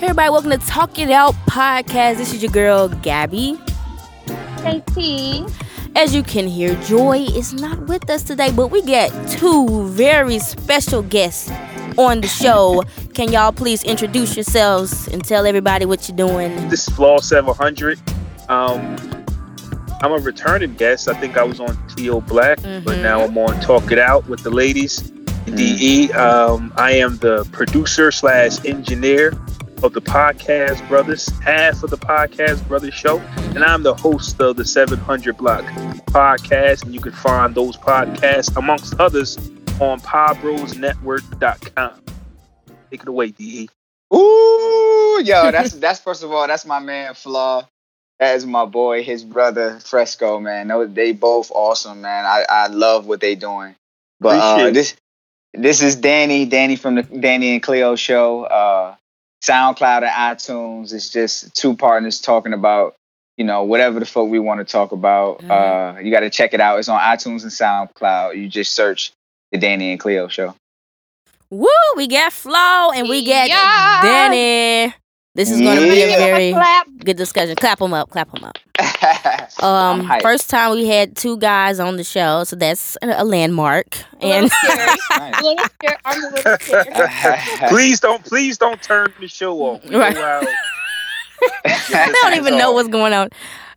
everybody, welcome to Talk It Out podcast. This is your girl Gabby. KT. As you can hear, Joy is not with us today, but we get two very special guests on the show. Can y'all please introduce yourselves and tell everybody what you're doing? This is Flaw 700. Um, I'm a returning guest. I think I was on T.O. Black, but Mhm. now I'm on Talk It Out with the ladies. DE. Um, I am the producer slash engineer of the Podcast Brothers, half of the Podcast Brothers show, and I'm the host of the 700 Block podcast. And you can find those podcasts, amongst others, on podbrosnetwork.com. Take it away. DE. Ooh, yo, that's that's first of all, that's my man Flaw. That is my boy, his brother Fresco, man. They both awesome, man. I, I love what they doing. But uh, this this is Danny, Danny from the Danny and Cleo show. Uh, SoundCloud and iTunes. It's just two partners talking about, you know, whatever the fuck we want to talk about. Mhm. Uh, you got to check it out. It's on iTunes and SoundCloud. You just search the Danny and Cleo show. Woo! We got Flaw and we got Yeah. Danny. This is going to be a very good discussion. Clap them up. Clap them up. Um, first time we had two guys on the show, so that's a a landmark. And scary. Nice. A little scared. I'm a little scared. please don't please don't turn the show off. We Right. I don't even know what's going on.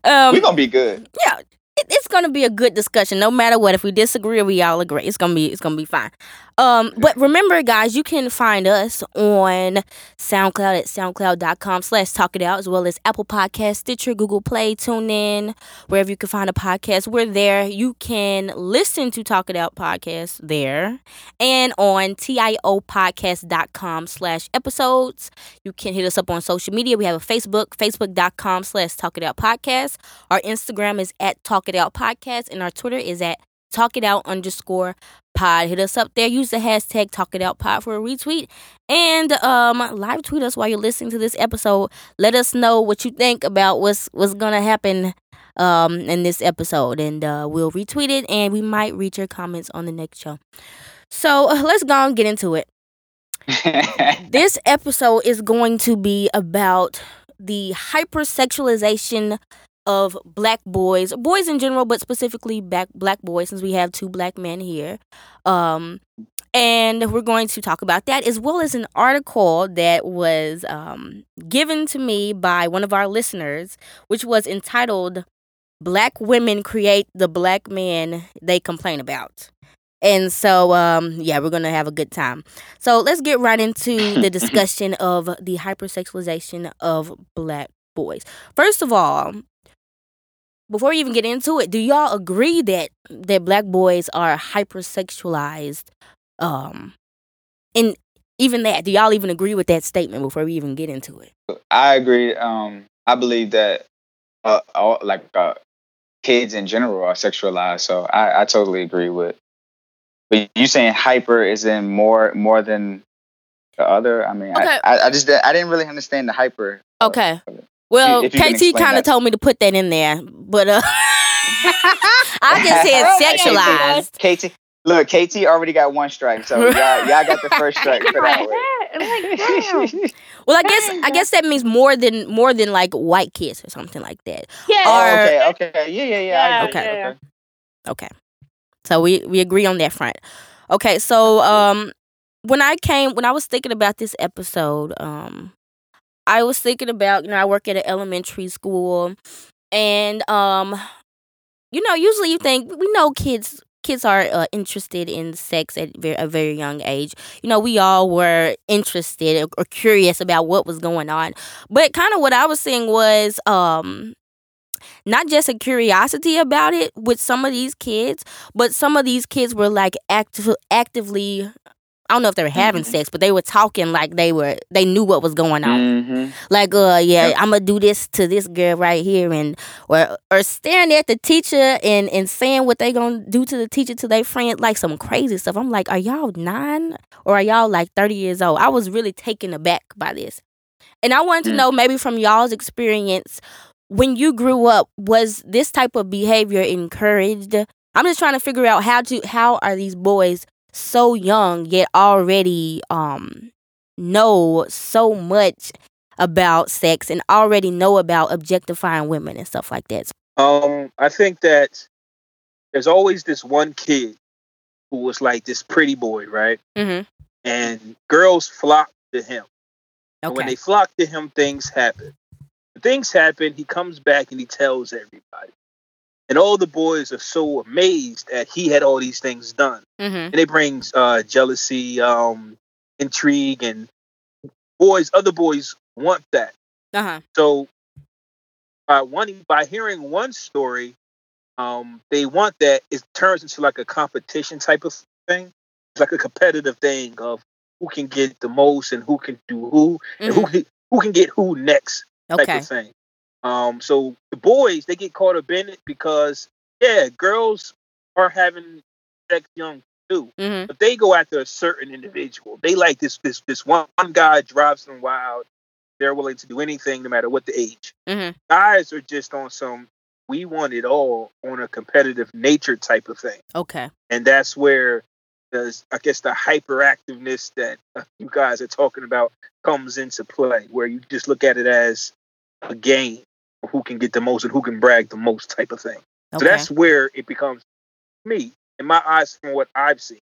Um, We're gonna be good. yeah, it, it's gonna be a good discussion, no matter what. If we disagree or we all agree, it's gonna be it's gonna be fine. Um, but remember, guys, you can find us on SoundCloud at soundcloud.com slash talk it out, as well as Apple Podcast, Stitcher, Google Play, TuneIn, wherever you can find a podcast. We're there. You can listen to Talk It Out podcast there and on tiopodcast.com slash episodes. You can hit us up on social media. We have a Facebook, facebook.com slash talk it out podcast. Our Instagram is at talk it out podcast, and our Twitter is at talk it out underscore pod. Hit us up there. Use the hashtag talk it out pod for a retweet. And um live tweet us while you're listening to this episode. Let us know what you think about what's what's gonna happen um in this episode. And uh we'll retweet it and we might read your comments on the next show. So uh, let's go and get into it this episode is going to be about the hypersexualization of black boys, boys in general, but specifically black black boys, since we have two black men here. Um, and we're going to talk about that as well as an article that was um, given to me by one of our listeners, which was entitled "Black Women Create the Black Men They Complain About." And so, um, yeah, we're gonna have a good time. So let's get right into the discussion of the hypersexualization of black boys. First of all, before we even get into it, do y'all agree that that black boys are hypersexualized? Um, and even that, do y'all even agree with that statement before we even get into it? I agree. Um, I believe that uh, all, like uh, kids in general are sexualized. So I, I totally agree with. But you saying hyper is in more more than the other? I mean, Okay. I, I, I just I didn't really understand the hyper. Okay. Of it. Well, if KT kind of told me to put that in there, but uh, I just said sexualized. KT, look, KT already got one strike, so y'all, y'all got the first strike for that one. Like. Well, I guess I guess that means more than more than like white kids or something like that. Yeah. Oh, okay, okay, yeah, yeah, yeah. Yeah, agree. Okay. yeah. okay. Okay. So we we agree on that front. Okay, so um when I came when I was thinking about this episode, um I was thinking about, you know, I work at an elementary school and um you know, usually you think we know kids kids are uh, interested in sex at very, a very young age. You know, we all were interested or, curious about what was going on. But kind of what I was seeing was um not just a curiosity about it with some of these kids, but some of these kids were like active, actively. I don't know if they were having Mhm. sex, but they were talking like they were. They knew what was going on. Mhm. Like, uh, yeah. I'm gonna do this to this girl right here, and or or staring at the teacher and and saying what they gonna do to the teacher to their friend, like some crazy stuff. I'm like, are y'all nine or are y'all like 30 years old? I was really taken aback by this, and I wanted to Mm. know maybe from y'all's experience when you grew up, was this type of behavior encouraged? I'm just trying to figure out how to how are these boys so young yet already um know so much about sex and already know about objectifying women and stuff like that? Um, I think that there's always this one kid who was like this pretty boy, right? Mm-hmm. And girls flock to him. Okay. And when they flock to him, things happen. When things happen, he comes back and he tells everybody. And all the boys are so amazed that he had all these things done. Mm-hmm. And it brings uh, jealousy, um, intrigue, and boys, other boys want that. Uh huh. So by one by hearing one story, um, they want that. It turns into like a competition type of thing. It's like a competitive thing of who can get the most and who can do who and who can, who can get who next type Mm-hmm. Okay. of thing. Um, so the boys they get caught up in it because yeah, girls are having sex young too, Mm-hmm. but they go after a certain individual. They like this this this one guy drives them wild. They're willing to do anything no matter what the age. Mm-hmm. Guys are just on some we want it all on a competitive nature type of thing, Okay. and that's where the I guess the hyperactiveness that uh, you guys are talking about comes into play, where you just look at it as a game, who can get the most and who can brag the most type of thing. Okay. So that's where it becomes me in my eyes from what I've seen.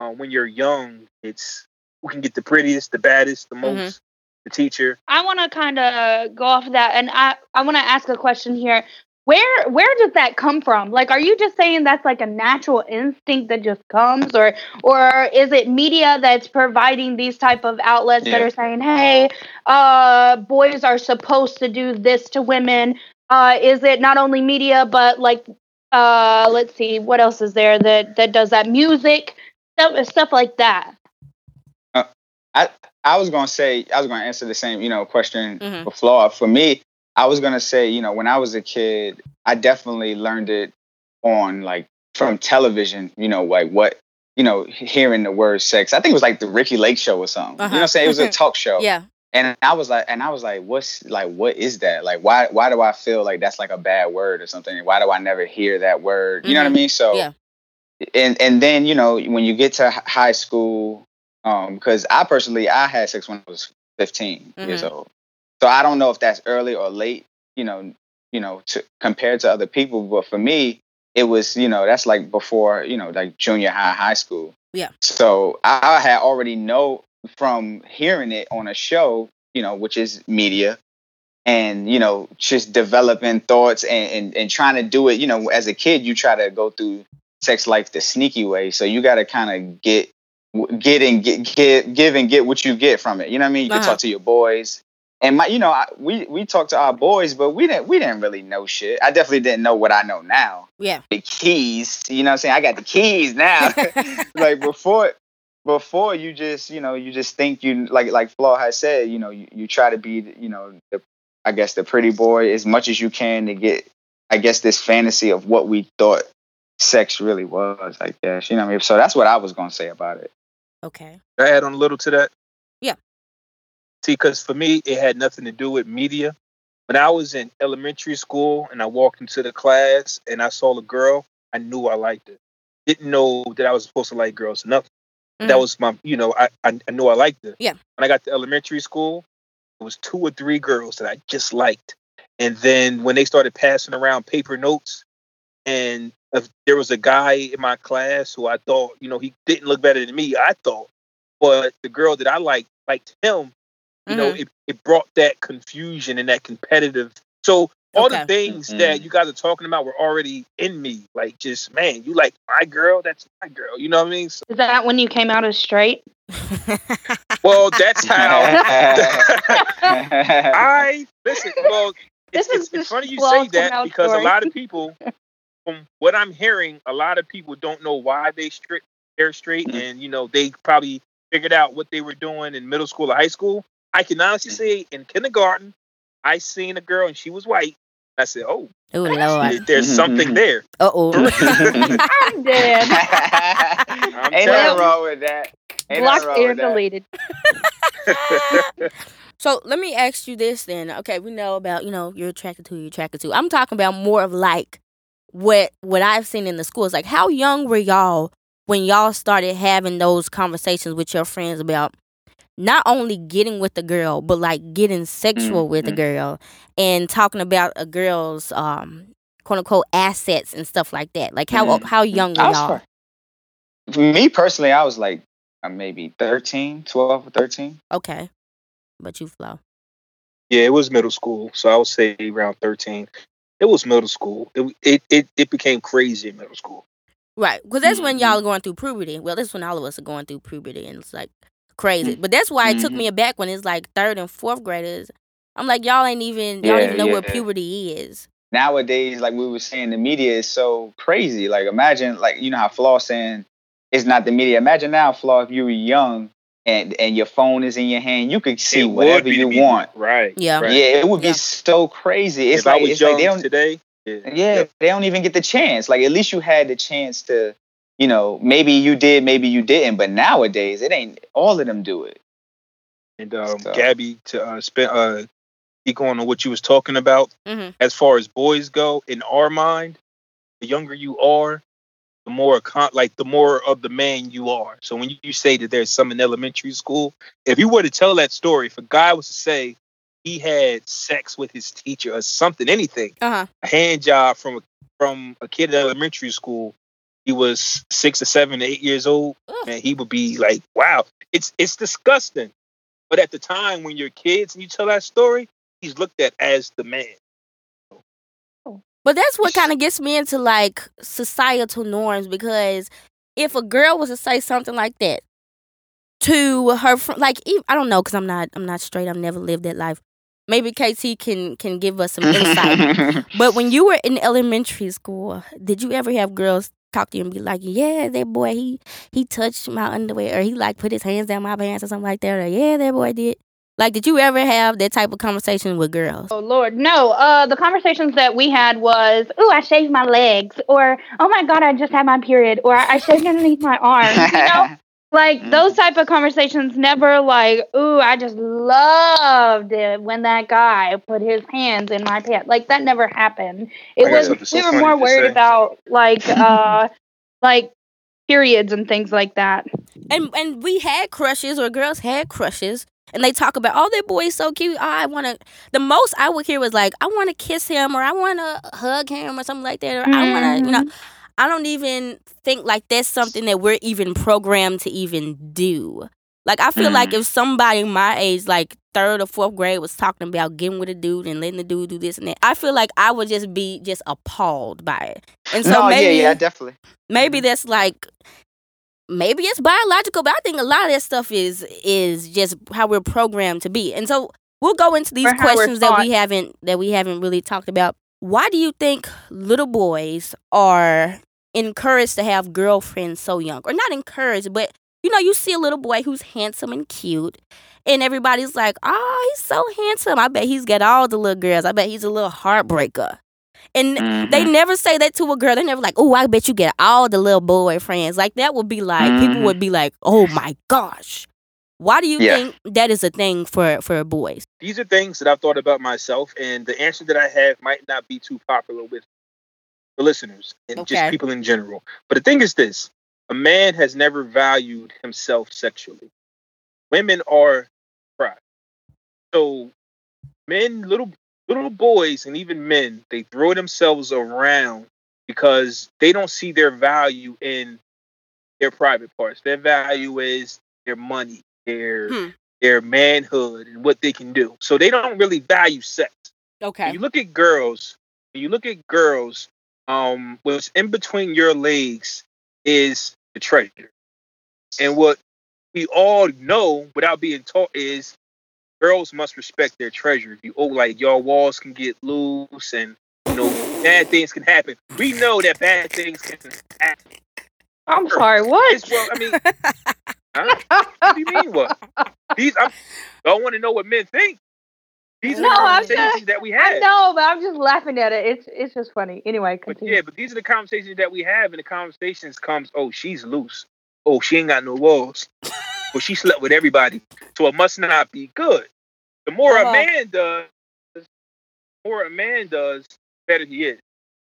Uh, when you're young, it's who can get the prettiest, the baddest, the Mhm. most, the teacher. I want to kind of go off of that, and I I want to ask a question here. Where where does that come from? Like, are you just saying that's like a natural instinct that just comes, or or is it media that's providing these type of outlets that are saying, hey, uh, boys are supposed to do this to women? Uh, is it not only media, but like, uh, let's see, what else is there that that does that? Music, stuff stuff like that. I I was gonna say I was gonna answer the same you know question Mhm. for Flaw. For me, I was gonna say you know when I was a kid, I definitely learned it on like from television. You know like what you know hearing the word sex. I think it was like the Ricki Lake show or something. You know what I'm saying? It was a talk show. Yeah. And I was like, and I was like, what's like, what is that? Like, why, why do I feel like that's like a bad word or something? Why do I never hear that word? You know what I Mhm. mean? So, Yeah. and and then you know when you get to high school, um, because I personally I had sex when I was 15 years Mhm. old, so I don't know if that's early or late. You know, you know, to compared to other people, but for me, it was you know that's like before you know like junior high, high school. Yeah. So I, had already know from hearing it on a show, you know, which is media, and you know, just developing thoughts and, and and trying to do it. You know, as a kid, you try to go through sex life the sneaky way, so you got to kind of get get and get, get give and get what you get from it. You know what I mean? You can Uh-huh. talk to your boys. And my, you know, I, we we talked to our boys, but we didn't we didn't really know shit. I definitely didn't know what I know now. Yeah. The keys, you know what I'm saying? I got the keys now. like before before you just you know you just think you like like Flaw has said you know you, you try to be you know the I guess the pretty boy as much as you can to get I guess this fantasy of what we thought sex really was I guess you know what I mean so that's what I was gonna say about it okay. I add on a little to that? Yeah. See, because for me, it had nothing to do with media. When I was in elementary school and I walked into the class and I saw a girl, I knew I liked it. Didn't know that I was supposed to like girls. Nothing. That Mhm. was my, you know, I, I I knew I liked it. Yeah. When I got to elementary school, it was two or three girls that I just liked. And then when they started passing around paper notes, and if there was a guy in my class who I thought, you know, he didn't look better than me, I thought, but the girl that I liked liked him. You know, Mhm. it, it brought that confusion and that competitive. So all Okay. the things Mhm. that you guys are talking about were already in me. Like, just man, you like my girl, that's my girl. You know what I mean? So, Is that when you came out as straight? well, that's how. I listen. Well, This it's, is it's, it's funny you say that because story. a lot of people, from what I'm hearing, a lot of people don't know why they straight they're straight, Mhm. and you know they probably figured out what they were doing in middle school or high school. I can honestly Mm-hmm. say, in kindergarten, I seen a girl and she was white. I said, "Oh, oh Lord. there's something there." Uh oh. I'm dead. I'm Ain't telling nothing wrong with that. Ain't Blocked nothing wrong and with that. deleted. so let me ask you this then. Okay, we know about you know you're attracted to, you're attracted to. I'm talking about more of like what what I've seen in the schools. Like, how young were y'all when y'all started having those conversations with your friends about not only getting with the girl, but like getting sexual with the girl and talking about a girl's um quote unquote assets and stuff like that. Like how Mhm. how young were y'all? For me personally, I was like maybe 13, 12 or 13. Okay. But you Flaw. Yeah, it was middle school, so I would say around thirteen. It was middle school. It it it, it became crazy in middle school. Right. Because that's when Mhm. y'all are going through puberty. Well, that's when all of us are going through puberty and it's like crazy. But that's why it took Mhm. me aback when it's like third and fourth graders. I'm like, y'all ain't even y'all Yeah, even know what puberty is. Nowadays, like we were saying, the media is so crazy. Like imagine, like you know how Flaw saying it's not the media. Imagine now, Flaw, if you were young and and your phone is in your hand, you could see It whatever you media. want. Right. Yeah. Right. Yeah, it would be Yeah. so crazy. It's if like I was it's like they don't. today, yeah, Yeah, yep. they don't even get the chance. Like at least you had the chance to, you know, maybe you did, maybe you didn't. But nowadays, it ain't. All of them do it. And um, So- Gabby, to uh, spend uh, speak on what you was talking about hmm as far as boys go. In our mind, the younger you are, the more con- like the more of the man you are. So when you, you say that there's some in elementary school, if you were to tell that story, if a guy was to say he had sex with his teacher or something, anything, Uh huh. a hand job from a, from a kid in elementary school, he was six or seven, eight years old, and he would be like, "Wow, it's it's disgusting." But at the time when you're kids and you tell that story, he's looked at as the man. But that's what kind of gets me into like societal norms because if a girl was to say something like that to her fr- like I don't know cuz I'm not I'm not straight I've never lived that life. Maybe KT can can give us some insight. but when you were in elementary school, did you ever have girls talk to you and be like, "Yeah, that boy he he touched my underwear or he like put his hands down my pants or something like that?" Or, "Yeah, that boy did." Like did you ever have that type of conversation with girls? Oh Lord, no. Uh, the conversations that we had was, "Ooh, I shaved my legs," or "Oh my God, I just had my period," or "I shaved underneath my arms." You know, like Mhm. those type of conversations. Never like, "Ooh, I just loved it when that guy put his hands in my pants." Like that never happened. It I got was something so we were more worried say. about like uh, like periods and things like that. and and we had crushes or girls had crushes and they talk about oh that boy's so cute oh, i want to the most i would hear was like i want to kiss him or i want to hug him or something like that or i want to you know i don't even think like that's something that we're even programmed to even do like i feel like Mm. if somebody my age like third or fourth grade was talking about getting with a dude and letting the dude do this and that i feel like i would just be just appalled by it and so no, maybe yeah, yeah, definitely. maybe Mhm. that's like maybe it's biological but i think a lot of that stuff is is just how we're programmed to be and so we'll go into these Or how we're questions that we haven't that we haven't really talked about why do you think little boys are encouraged to have girlfriends so young or not encouraged but you know you see a little boy who's handsome and cute and everybody's like oh he's so handsome i bet he's got all the little girls i bet he's a little heartbreaker and they Mhm. never say that to a girl. They never like, oh, I bet you get all the little boyfriends. Like that would be like people Mhm. would be like, oh my gosh. Why do you Yeah. think that is a thing for for boys? These are things that I've thought about myself, and the answer that I have might not be too popular with the listeners and Okay. just people in general. But the thing is this a man has never valued himself sexually. Women are pride. So men, little little boys and even men, they throw themselves around because they don't see their value in their private parts. Their value is their money, their Hmm. their manhood and what they can do. So they don't really value sex. When Okay. you look at girls, when you look at girls, um, what's in between your legs is the treasure. And what we all know without being taught is girls must respect their treasure. You oh like your walls can get loose and you know bad things can happen. We know that bad things can happen. I'm sorry. What? It's, well, I mean, huh? what do you mean what? These I'm, I don't want to know what men think. These are No, the conversations just- that we have. I know, but I'm just laughing at it. It's it's just funny. Anyway, But continue. yeah, but these are the conversations that we have, and the conversations comes, oh, she's loose. Oh, she ain't got no walls. Well, she slept with everybody, so it must not be good. The more Uh-huh. a man does, the more a man does, the better he is.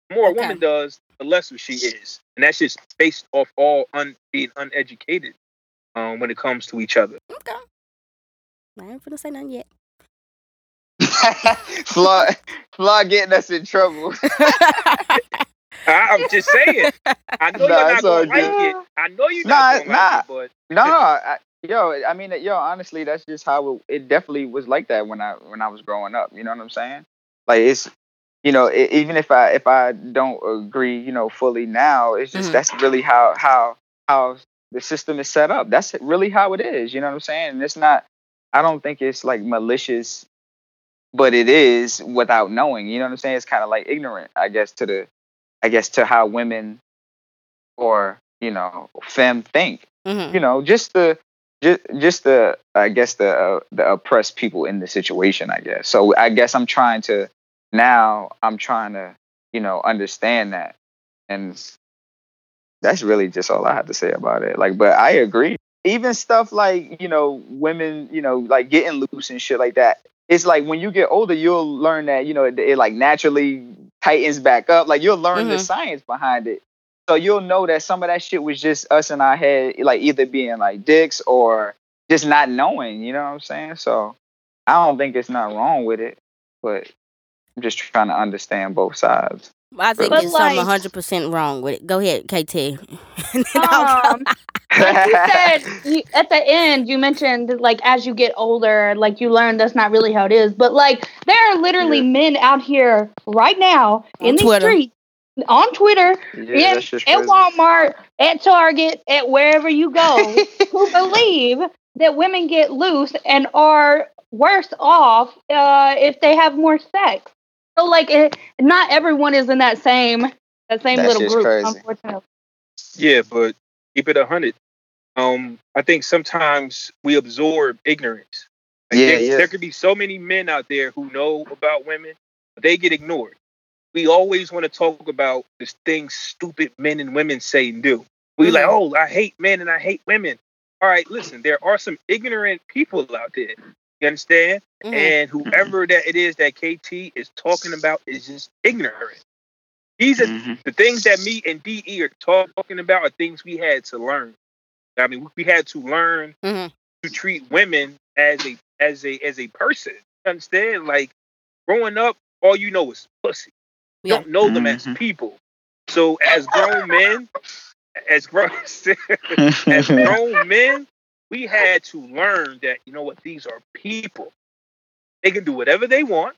The more Okay. a woman does, the lesser she is, and that's just based off all un- being uneducated um, when it comes to each other. Okay. I ain't finna say nothing yet. Flaw, flaw getting us in trouble. I, I'm just saying. I know Nah, you're not gonna like it. I know you're Nah, not gonna nah. like it, but No, I, yo, I mean, yo, honestly, that's just how it, it definitely was like that when I when I was growing up. You know what I'm saying? Like it's, you know, e even if I if I don't agree, you know, fully now, it's just Mhm. that's really how how how the system is set up. That's really how it is. You know what I'm saying? And it's not. I don't think it's like malicious, but it is without knowing. You know what I'm saying? It's kind of like ignorant, I guess, to the, I guess, to how women or you know, femme think hmm you know, just the just just the I guess the uh, the oppressed people in the situation. I guess so. I guess I'm trying to now. I'm trying to you know understand that, and that's really just all I have to say about it. Like, but I agree. Even stuff like you know women, you know, like getting loose and shit like that. It's like when you get older, you'll learn that you know it, it like naturally tightens back up. Like you'll learn the Mhm. science behind it. So you'll know that some of that shit was just us in our head, like either being like dicks or just not knowing. You know what I'm saying? So I don't think it's not wrong with it, but I'm just trying to understand both sides. I think But there's something 100% wrong with it. Go ahead, KT. Um, like you said you, at the end you mentioned like as you get older like you learn that's not really how it is but like there are literally Yeah. men out here right now On in the Twitter. street on twitter yeah, in, at walmart at target at wherever you go who believe that women get loose and are worse off uh, if they have more sex so like it, not everyone is in that same that same That little group crazy. unfortunately yeah, but keep it a hundred. Um, I think sometimes we absorb ignorance. Like, Yeah, there, yeah. there could be so many men out there who know about women, but they get ignored. We always want to talk about the things stupid men and women say and do. We like, Mhm. oh, I hate men and I hate women. All right, listen, there are some ignorant people out there. You understand? Mhm. And whoever that it is that KT is talking about is just ignorant. These are Mhm. the things that me and DE are talking about are things we had to learn. I mean, we had to learn Mhm. to treat women as a as a as a person. You understand? Like growing up, all you know is pussy. You Yeah. don't know them as Mhm. people. So as grown men, as grown as grown men, we had to learn that you know what these are people. They can do whatever they want.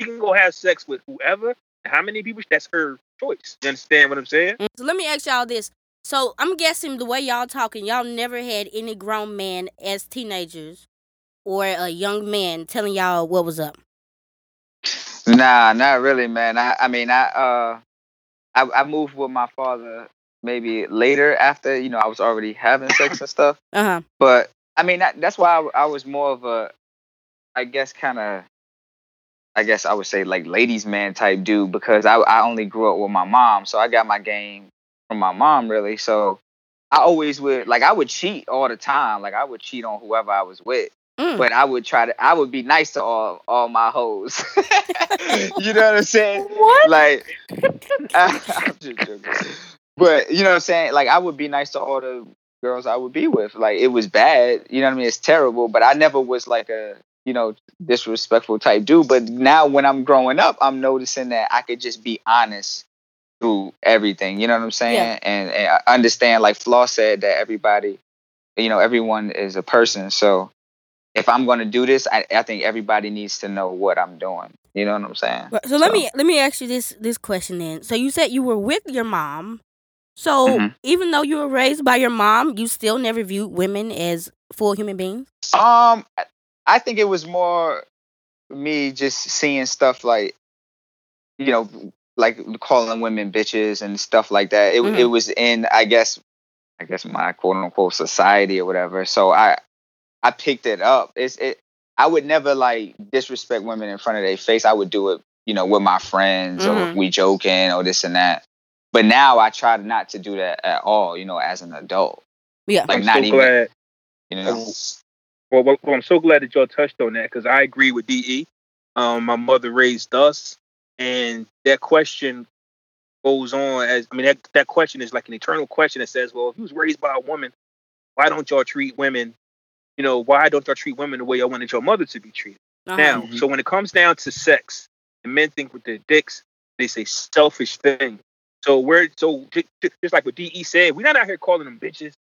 She can go have sex with whoever. How many people? That's her choice. You understand what I'm saying? So let me ask y'all this. So I'm guessing the way y'all talking, y'all never had any grown man as teenagers or a young man telling y'all what was up. Nah, not really, man. I, I mean, I, uh, I, I moved with my father maybe later after you know I was already having sex and stuff. Uh huh. But I mean, that, that's why I, I was more of a, I guess, kind of, I guess I would say like ladies' man type dude because I, I only grew up with my mom, so I got my game from my mom really. So I always would like I would cheat all the time. Like I would cheat on whoever I was with. Mm. But I would try to. I would be nice to all all my hoes. you know what I'm saying? what Like, I'm just joking. But you know what I'm saying? Like, I would be nice to all the girls I would be with. Like, it was bad. You know what I mean? It's terrible. But I never was like a you know disrespectful type dude. But now when I'm growing up, I'm noticing that I could just be honest through everything. You know what I'm saying? Yeah. And, and I understand, like Flaw said, that everybody, you know, everyone is a person. So if I'm going to do this, I, I think everybody needs to know what I'm doing. You know what I'm saying? Right, So let me let me ask you this this question then. So you said you were with your mom. So Mhm. even though you were raised by your mom, you still never viewed women as full human beings. Um, I- think it was more me just seeing stuff like, you know, like calling women bitches and stuff like that. It it Mhm. was in, I guess, I guess my quote unquote society or whatever. So I I picked it up. It's it. I would never like disrespect women in front of their face. I would do it, you know, with my friends or Mhm. if we joking or this and that. But now I try not to do that at all. You know, as an adult, Yeah. like I'm not so even. glad. You know. Well, well, well, I'm so glad that y'all touched on that because I agree with DE. Um, my mother raised us, and that question goes on as I mean that that question is like an eternal question that says, well, if you was raised by a woman, why don't y'all treat women you know, why don't y'all treat women the way y'all wanted your mother to be treated? Uh-huh. Now, Mhm. so when it comes down to sex, and men think with their dicks, they say selfish thing. So we're so ju- ju- just like what De said, we're not out here calling them bitches.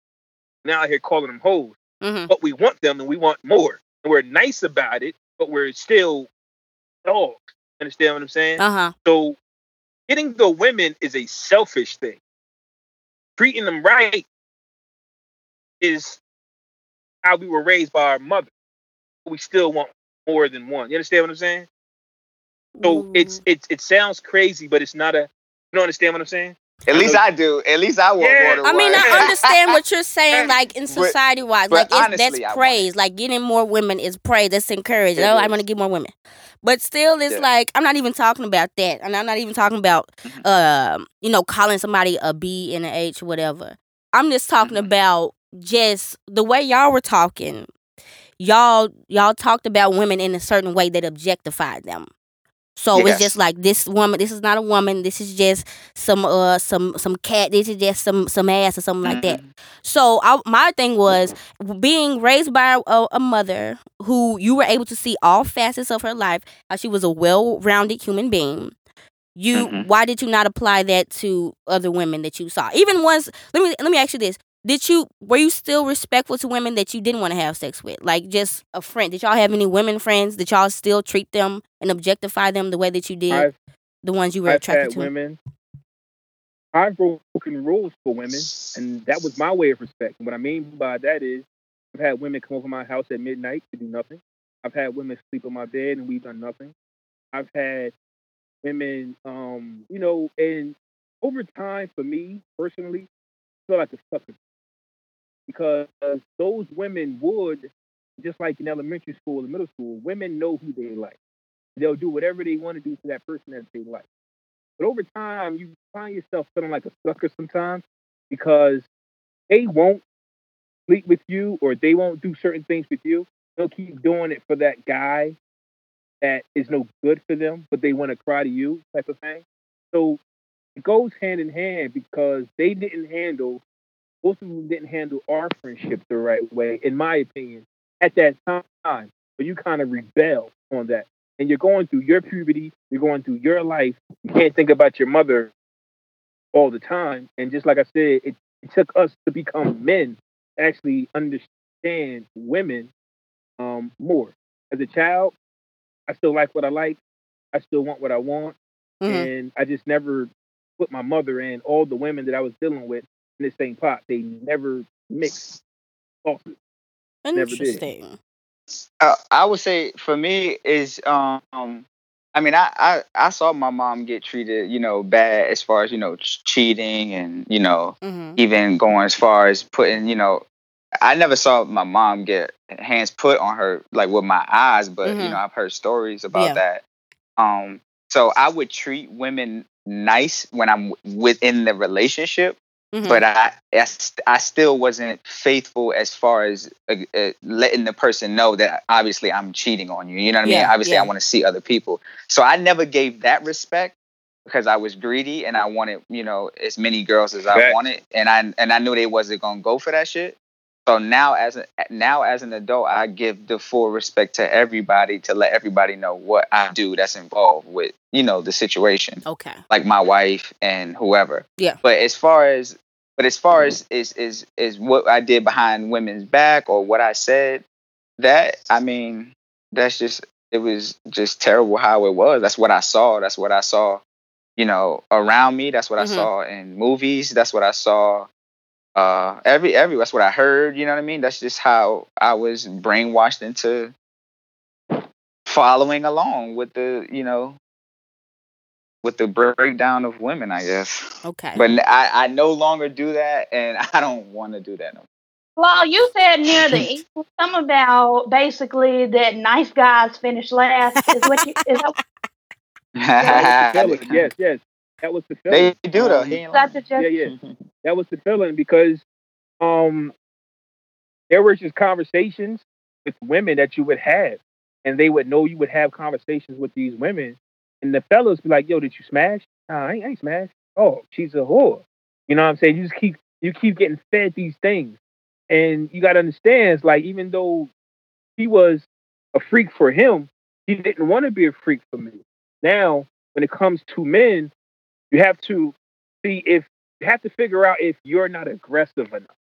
We're not out here calling them hoes. Mhm. But we want them and we want more. And we're nice about it, but we're still dogs. Understand what I'm saying? Uh-huh. So getting the women is a selfish thing. Treating them right is how we were raised by our mother. We still want more than one. You understand what I'm saying? So it's it's it sounds crazy, but it's not a. You don't understand what I'm saying? At least I do. At least I want Yeah. more I mean, one. I understand what you're saying, like in society wise, but like it's, honestly, that's want praise. Like getting more women is praise. That's encouraged. It Oh, I is. want to get more women, but still, it's Yeah. like I'm not even talking about that, and I'm not even talking about, Mhm. um, you know, calling somebody a B and an a H, whatever. I'm just talking Mhm. about just the way y'all were talking. Y'all, y'all talked about women in a certain way that objectified them. So it's just like this woman. This is not a woman. This is just some uh some some cat. This is just some some ass or something like that. So I, my thing was being raised by a, a mother who you were able to see all facets of her life, how she was a well-rounded human being. You, Mhm. why did you not apply that to other women that you saw? Even once Let me let me ask you this: Did you were you still respectful to women that you didn't want to have sex with, like just a friend? Did y'all have any women friends? Did y'all still treat them and objectify them the way that you did I've the ones you were I've attracted had to? women. I've broken rules for women, and that was my way of respect. And what I mean by that is, I've had women come over my house at midnight to do nothing. I've had women sleep in my bed and we've done nothing. I've had women, um, you know, and over time, for me personally, I feel like a sucker because those women would, just like in elementary school and middle school, women know who they like. They'll do whatever they want to do to that person that they like. But over time, you find yourself feeling like a sucker sometimes because they won't sleep with you or they won't do certain things with you. They'll keep doing it for that guy that is no good for them, but they want to cry to you type of thing. So it goes hand in hand because they didn't handle, most of them didn't handle our friendship the right way, in my opinion, at that time. But you kind of rebel on that. And you're going through your puberty, you're going through your life. You can't think about your mother all the time. And just like I said, it, it took us to become men to actually understand women um, more. As a child, I still like what I like. I still want what I want. Mhm. And I just never put my mother and all the women that I was dealing with in the same pot. They never mix sauces. Interesting. uh, I would say for me is um I mean I, I I saw my mom get treated you know bad as far as you know ch- cheating and you know Mm-hmm. even going as far as putting you know I never saw my mom get hands put on her like with my eyes but you Mhm. know I've heard stories about Yeah. that um so I would treat women nice when I'm w- within the relationship Mhm. but I, I, I still wasn't faithful as far as uh, uh, letting the person know that obviously I'm cheating on you. You know what I mean? Obviously, yeah. I want to see other people. So I never gave that respect because I was greedy and I wanted, you know, as many girls as I Facts. wanted, and I and I knew they wasn't gonna go for that shit. So now, as a, now as an adult, I give the full respect to everybody to let everybody know what I do that's involved with, you know, the situation okay. like my wife and whoever. Yeah. But as far as but as far as is is is what I did behind women's back or what I said, that I mean, that's just it was just terrible how it was. That's what I saw. That's what I saw, you know, around me. That's what Mhm. I saw in movies. That's what I saw uh every every that's what I heard, you know what I mean? That's just how I was brainwashed into following along with the, you know, with the breakdown of women, I guess. Okay. But I, I no longer do that, and I don't want to do that no. Well, you said near the end, something about basically that nice guys finish last. Is what you is that, That was the more. feeling. Yes, yes. That was the feeling. they do though. He ain't that lying. the just yeah, yeah. That was the feeling because um there were just conversations with women that you would have and they would know you would have conversations with these women and the fellas be like yo did you smash? Nah, I, ain't, I ain't smash oh she's a whore. You know what i'm saying? You just keep you keep getting fed these things And you got to understand, it's like even though he was a freak for him, he didn't want to be a freak for me. Now, when it comes to men, you have to see if have to figure out if you're not aggressive enough.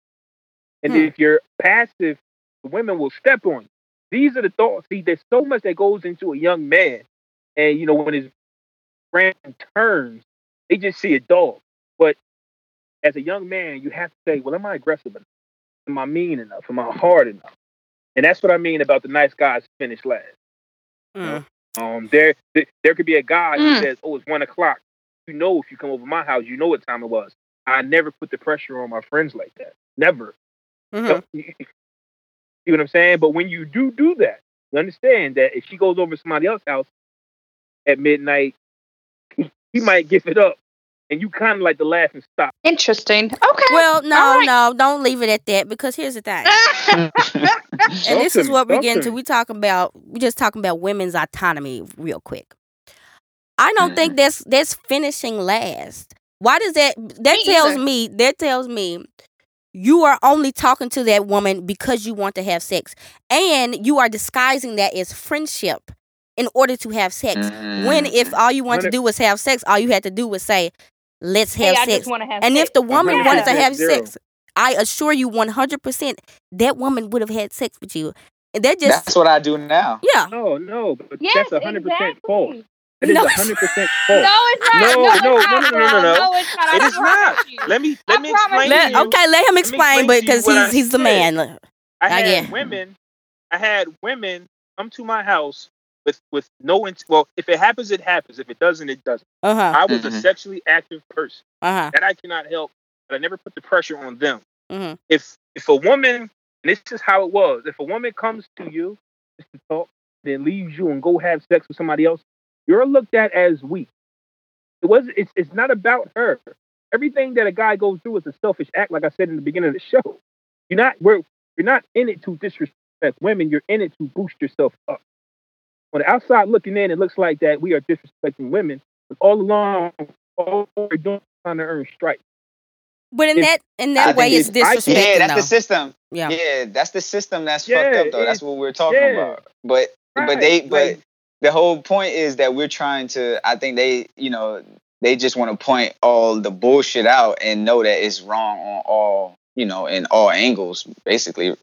And Hmm. if you're passive, the women will step on you. These are the thoughts. See, there's so much that goes into a young man. And, you know, when his brain turns, they just see a dog. But as a young man, you have to say, well, am I aggressive enough? Am I mean enough? Am I hard enough? And that's what I mean about the nice guys finish last. Mm. Um, there, there could be a guy who Mm. says, "Oh, it's one o'clock." You know, if you come over my house, you know what time it was. I never put the pressure on my friends like that. Never. Mhm. You see what I'm saying? But when you do do that, you understand that if she goes over to somebody else's house at midnight, he might give it up, and you kind of like the laugh and stop. Interesting. Okay. Well, no, All right. no, don't leave it at that because here's the thing. and this is what we're getting to to. me. We talking about we just talking about women's autonomy real quick. I don't think that's that's finishing last. Why does that that Me tells either. me that tells me you are only talking to that woman because you want to have sex and you are disguising that as friendship in order to have sex. When Mm. if all you want to do was have sex, all you had to do was say, "Let's hey, have I sex." just want to have And sex. if the woman Yeah. wanted to have Zero. sex, I assure you 100% that woman would have had sex with you. And that just, That's what I do now. yeah. No, no, but yes, that's hundred percent false. Exactly. No, a hundred percent false. No, it's not. No, No, no, no, no, no, no, no. No, it's not. I It is not. Let me I let me explain. Let, to you. okay, let him explain, explain but because he's I he's the man. I I had get- women. I had women come to my house with with no int- well. If it happens, it happens. If it doesn't, it doesn't. Uh huh. I was a Mhm. sexually active person Uh huh. that I cannot help, but I never put the pressure on them. Mhm. If if a woman, and this is how it was, if a woman comes to you just to talk, then leaves you and go have sex with somebody else, you're looked at as weak. It was. It's it's not about her. Everything that a guy goes through is a selfish act, like I said in the beginning of the show. You're not. We're you're not in it to disrespect women. You're in it to boost yourself up. On the outside looking in, it looks like that we are disrespecting women. But all along, all we're doing is trying to earn stripes. But in If- that in that think way, it's it's- disrespecting Yeah, that's though. the system. yeah. Yeah, that's the system that's Yeah, fucked up though. That's what we're talking yeah. about. But but they but like- the whole point is that we're trying to I think they you know they just want to point all the bullshit out and know that it's wrong on all you know in all angles basically.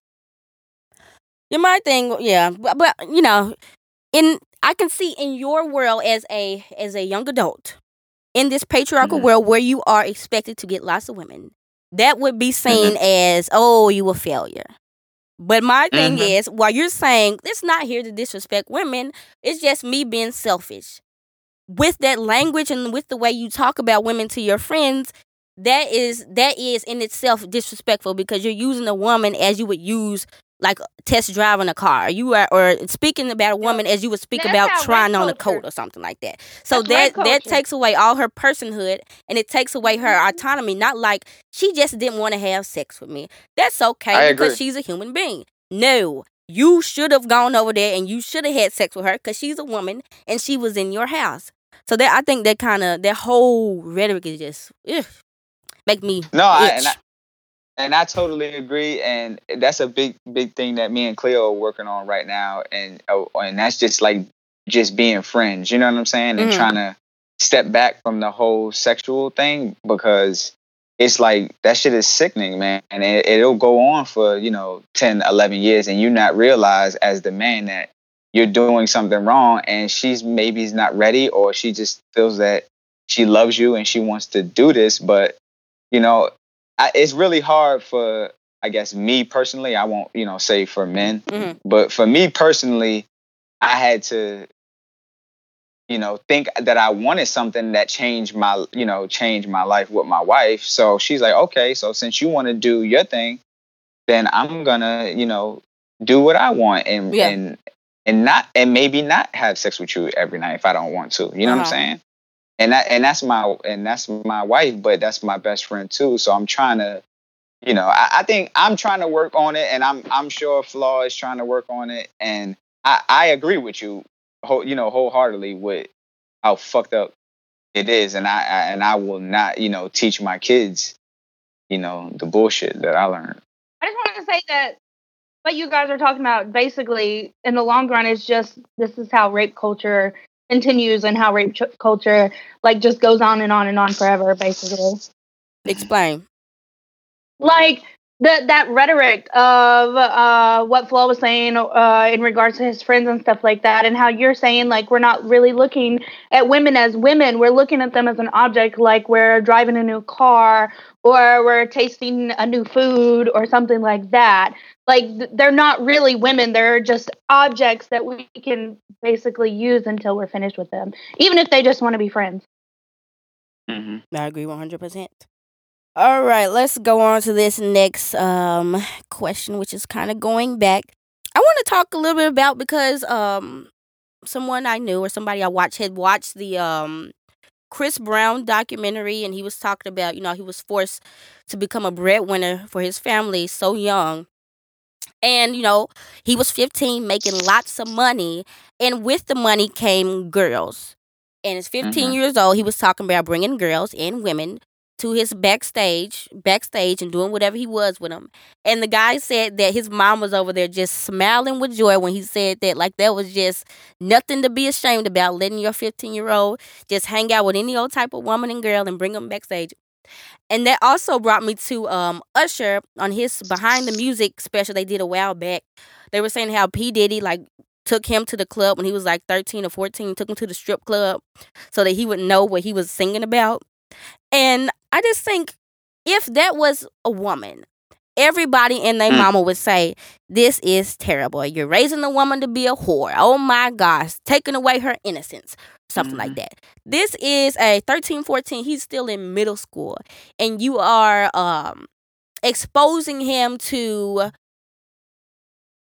Yeah, my thing, yeah, but, but you know, in I can see in your world as a as a young adult in this patriarchal Mhm. world where you are expected to get lots of women, that would be seen as oh you a failure. But my thing Mhm. is, while you're saying it's not here to disrespect women, it's just me being selfish. With that language and with the way you talk about women to your friends, that is that is in itself disrespectful because you're using a woman as you would use like test driving a car. You are or speaking about a woman as you would speak That's about trying on a coat or something like that. So That's that that takes away all her personhood and it takes away her Mhm. autonomy. Not like she just didn't want to have sex with me. That's okay I because agree. she's a human being. No, you should have gone over there and you should have had sex with her because she's a woman and she was in your house. So that I think that kind of that whole rhetoric is just ugh, make me No, I, and I and I totally agree, and that's a big big thing that me and Cleo are working on right now, and oh, and that's just like just being friends. You know what I'm saying? And Mhm. trying to step back from the whole sexual thing because it's like that shit is sickening, man, and it, it'll go on for you know 10, 11 years, and you not realize as the man that you're doing something wrong, and she's maybe is not ready, or she just feels that she loves you and she wants to do this, but you know I, it's really hard for I guess me personally. I won't you know say for men, Mhm. but for me personally, I had to you know think that I wanted something that changed my you know changed my life with my wife. So she's like, okay, so since you want to do your thing, then I'm gonna you know do what I want and Yeah. and and not and maybe not have sex with you every night if I don't want to. You know what I'm Uh-huh. saying? And that and that's my and that's my wife, but that's my best friend too. So I'm trying to, you know, I, I think I'm trying to work on it, and I'm I'm sure Flaw is trying to work on it, and I I agree with you, whole, you know, wholeheartedly with how fucked up it is, and I, I and I will not, you know, teach my kids, you know, the bullshit that I learned. I just want to say that what you guys are talking about basically in the long run is just this is how rape culture continues and how rape ch- culture like just goes on and on and on forever basically Explain. like the, that rhetoric of uh, what Flaw was saying uh, in regards to his friends and stuff like that, and how you're saying like we're not really looking at women as women, we're looking at them as an object, like we're driving a new car or we're tasting a new food or something like that. Like th- they're not really women; they're just objects that we can basically use until we're finished with them, even if they just want to be friends. hmm I agree 100%. All right, let's go on to this next um question which is kind of going back. I want to talk a little bit about because um someone I knew or somebody I watched had watched the um Chris Brown documentary and he was talking about, you know, he was forced to become a breadwinner for his family so young. And, you know, he was 15 making lots of money and with the money came girls. And at 15 Mhm. years old, he was talking about bringing girls and women to his backstage, backstage, and doing whatever he was with them. And the guy said that his mom was over there just smiling with joy when he said that, like that was just nothing to be ashamed about. Letting your 15 year old just hang out with any old type of woman and girl and bring them backstage. And that also brought me to um Usher on his behind the music special they did a while back. They were saying how P Diddy like took him to the club when he was like 13 or 14, took him to the strip club so that he would know what he was singing about. And I just think if that was a woman, everybody and their Mm. mama would say, This is terrible. You're raising a woman to be a whore. Oh my gosh, taking away her innocence. Something like that. This is a 13, 14, he's still in middle school. And you are um exposing him to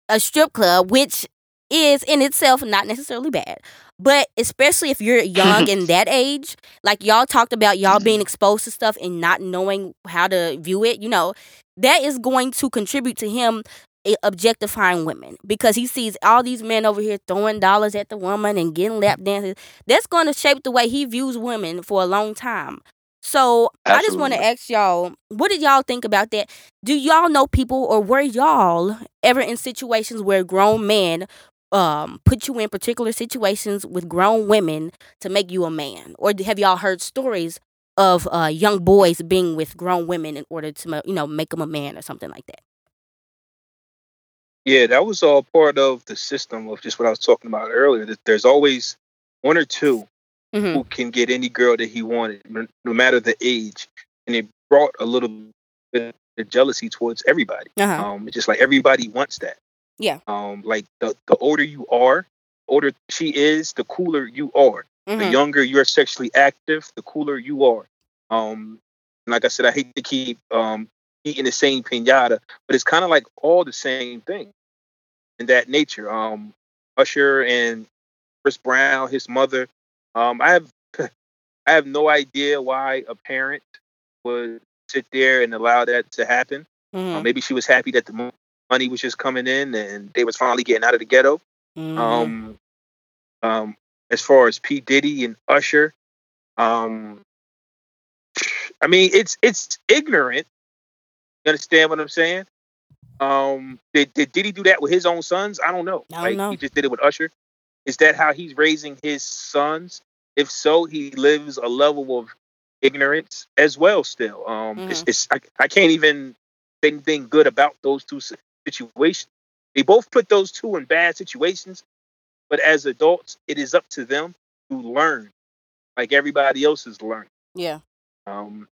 a strip club, which is in itself not necessarily bad. But especially if you're young in that age, like y'all talked about y'all being exposed to stuff and not knowing how to view it, you know, that is going to contribute to him eh, objectifying women because he sees all these men over here throwing dollars at the woman and getting lap dances. That's going to shape the way he views women for a long time. So I just want to ask y'all, what did y'all think about that? Do y'all know people or were y'all ever in situations where grown men um put you in particular situations with grown women to make you a man? Or have y'all heard stories of uh young boys being with grown women in order to you know make them a man or something like that? Yeah, that was all part of the system of just what I was talking about earlier. That there's always one or two Mhm. who can get any girl that he wanted, no no matter the age, and it brought a little bit of jealousy towards everybody. Uh-huh. Um, just like everybody wants that. Yeah. Um, like the the older you are, the older she is, the cooler you are. The Mhm. younger you're sexually active, the cooler you are. Um, and like I said, I hate to keep um eating the same pinata, but it's kind of like all the same thing in that nature. Um, Usher and Chris Brown, his mother. Um, I have I have no idea why a parent would sit there and allow that to happen. Uh, Mhm. maybe she was happy that the money was just coming in and they was finally getting out of the ghetto. Mhm. Um, um, as far as P Diddy and Usher, um, I mean it's it's ignorant. You understand what I'm saying? Um, did did Diddy do that with his own sons? I don't know. I don't like know. he just did it with Usher. Is that how he's raising his sons? If so, he lives a level of ignorance as well. Still, um, it's, Mhm. it's I, I can't even say anything good about those two si- situations. They both put those two in bad situations, but as adults, it is up to them to learn, like everybody else is learning. yeah. Um,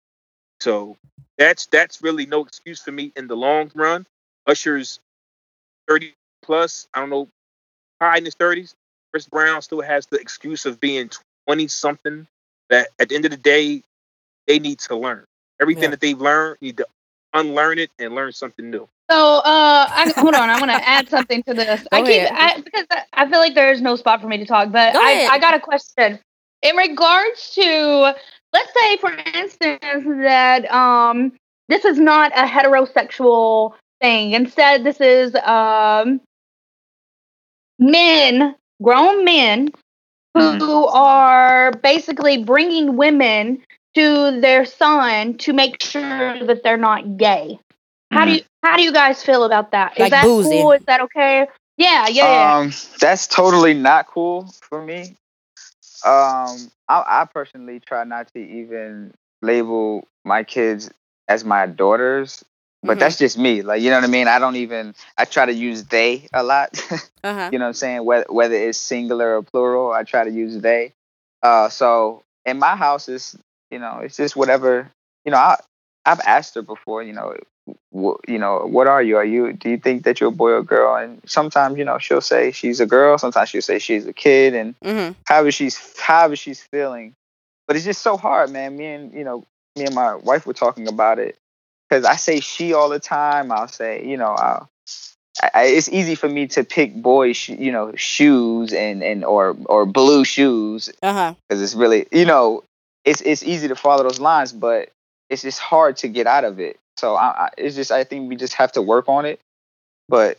so that's that's really no excuse for me in the long run. Usher's thirty plus. I don't know, high in his thirties. Chris Brown still has the excuse of being twenty something. That at the end of the day, they need to learn everything Yeah. that they've learned. Need to unlearn it and learn something new. So, uh, I, hold on. I want to add something to this. I keep. I, because I- I feel like there is no spot for me to talk, but Go I, ahead. I got a question in regards to. Let's say, for instance, that um, this is not a heterosexual thing. Instead, this is um, men, grown men, who Mhm. are basically bringing women to their son to make sure that they're not gay. How do you how do you guys feel about that? Is Like that boozy. cool? Is that okay? Yeah, yeah, yeah. Um, that's totally not cool for me. Um, I, I personally try not to even label my kids as my daughters, but Mhm. that's just me. Like, you know what I mean? I don't even. I try to use they a lot. Uh huh. you know what I'm saying? Whether whether it's singular or plural, I try to use they. Uh, so in my house, is you know, it's just whatever. You know, I I've asked her before. You know, you know, what are you? Are you? Do you think that you're a boy or girl? And sometimes, you know, she'll say she's a girl. Sometimes she'll say she's a kid, and Mm-hmm. however she's however she's feeling. But it's just so hard, man. Me and you know, me and my wife were talking about it because I say she all the time. I'll say, you know, I'll, I, it's easy for me to pick boys, sh- you know, shoes and and or or blue shoes because it's really, you know, it's it's easy to follow those lines, but it's just hard to get out of it. So I, I it's just I think we just have to work on it. But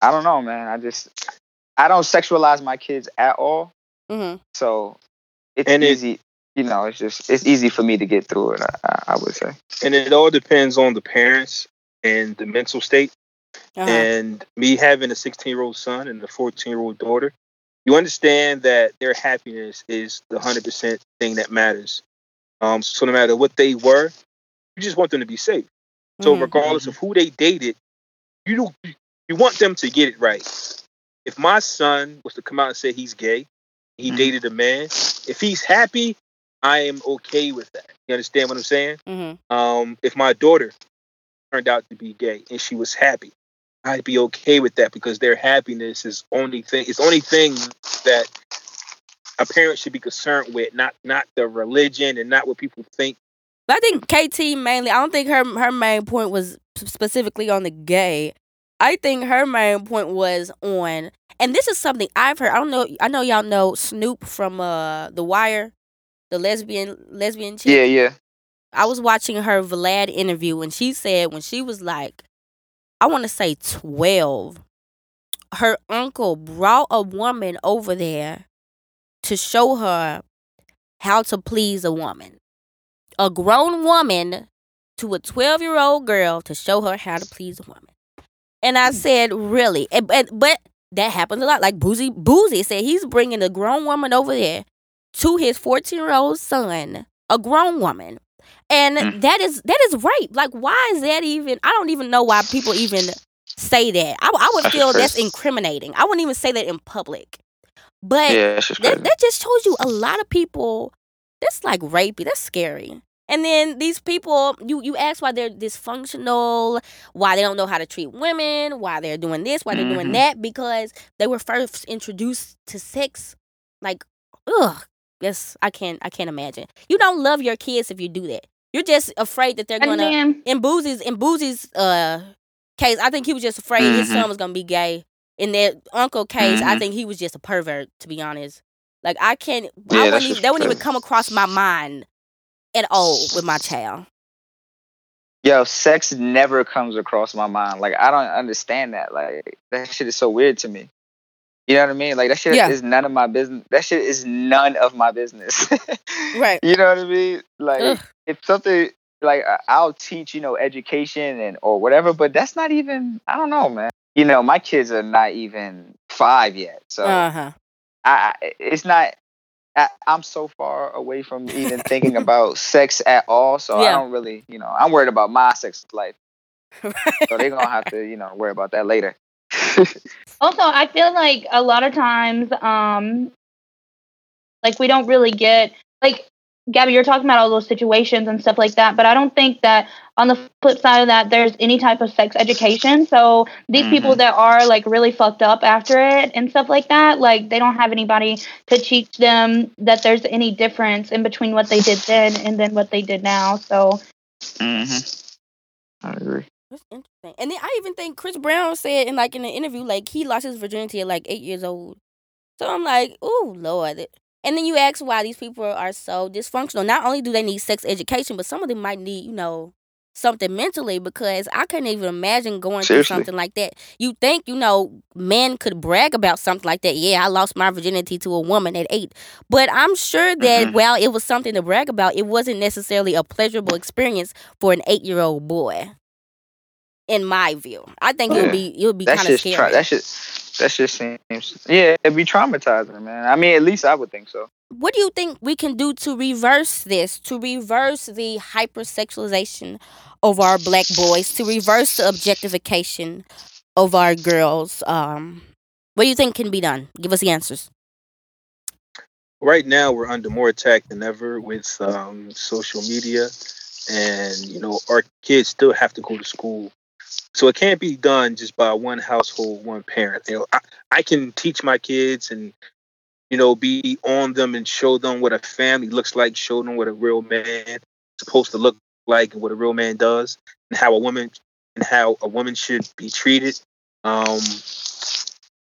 I don't know, man. I just I don't sexualize my kids at all. Mm-hmm. So it's And it- easy, you know. It's just it's easy for me to get through it. I, I, I would say. And it all depends on the parents and the mental state. Uh-huh. And me having a 16 year old son and a 14 year old daughter, you understand that their happiness is the 100% thing that matters. Um, so no matter what they were, you just want them to be safe. So Mhm. regardless of who they dated, you don't, you want them to get it right. If my son was to come out and say he's gay, he Mhm. dated a man, if he's happy, I am okay with that. You understand what I'm saying? Mm-hmm. Um, if my daughter turned out to be gay and she was happy, I'd be okay with that because their happiness is only thing. It's only thing that a parent should be concerned with, not not the religion and not what people think. But I think KT mainly. I don't think her her main point was specifically on the gay. I think her main point was on, and this is something I've heard. I don't know. I know y'all know Snoop from uh The Wire, the lesbian lesbian chick. Yeah, yeah. I was watching her Vlad interview, and she said when she was like, I want to say twelve, her uncle brought a woman over there to show her how to please a woman. A grown woman to a 12 year old girl to show her how to please a woman. And I hmm. said, really? And, but, but that happens a lot. Like Boozy, Boozy said he's bringing a grown woman over there to his 14 year old son, a grown woman. And Mm. that is that is rape. Like, why is that even? I don't even know why people even say that. I, I would That's feel that's incriminating. I wouldn't even say that in public. But Yeah, just that, that just shows you a lot of people that's like rapey that's scary and then these people you you ask why they're dysfunctional why they don't know how to treat women why they're doing this why they're doing Mhm. that because they were first introduced to sex like ugh yes i can't i can't imagine you don't love your kids if you do that you're just afraid that they're gonna then in Boozy's in Boozy's uh case, I think he was just afraid his Mhm. son was gonna be gay. In their uncle case, I Mhm. think he was just a pervert, to be honest. Like I can't Yeah, I wouldn't even, that wouldn't even come across my mind at all with my child. Yo, sex never comes across my mind. Like I don't understand that. Like that shit is so weird to me. You know what I mean? Like that shit Yeah. is none of my business. That shit is none of my business. Right. You know what I mean? Like Ugh. if something like I'll teach, you know, education and or whatever, but that's not even. I don't know, man. You know, my kids are not even five yet, so Uh-huh. I, it's not. I, I'm so far away from even thinking about sex at all, so I don't really, you know, I'm worried about my sex life. So they're gonna have to, you know, worry about that later. Also I feel like a lot of times, um, like we don't really get like Gabby, you're talking about all those situations and stuff like that, but I don't think that on the flip side of that, there's any type of sex education. So these people Mhm. that are like really fucked up after it and stuff like that, like they don't have anybody to teach them that there's any difference in between what they did then and then what they did now. So mm-hmm. I agree. That's interesting. And then I even think Chris Brown said in like in an interview, like he lost his virginity at like eight years old. So I'm like, oh Lord. And then you ask why these people are so dysfunctional. Not only do they need sex education, but some of them might need, you know, something mentally because I couldn't even imagine going Seriously. through something like that. You think, you know, men could brag about something like that. Yeah, I lost my virginity to a woman at eight. But I'm sure that Mhm. while it was something to brag about, it wasn't necessarily a pleasurable experience for an eight year old boy. In my view, I think it'll be it'll be kind of shit's scary. tra- that shit that shit seems yeah, it'd be traumatizing, man. I mean, at least I would think so. what do you think we can do to reverse this to reverse the hypersexualization of our black boys to reverse the objectification of our girls um what do you think can be done give us the answers right now we're under more attack than ever with um, social media and you know our kids still have to go to school so it can't be done just by one household one parent you know I, I can teach my kids and you know be on them and show them what a family looks like show them what a real man is supposed to look like and what a real man does and how a woman and how a woman should be treated um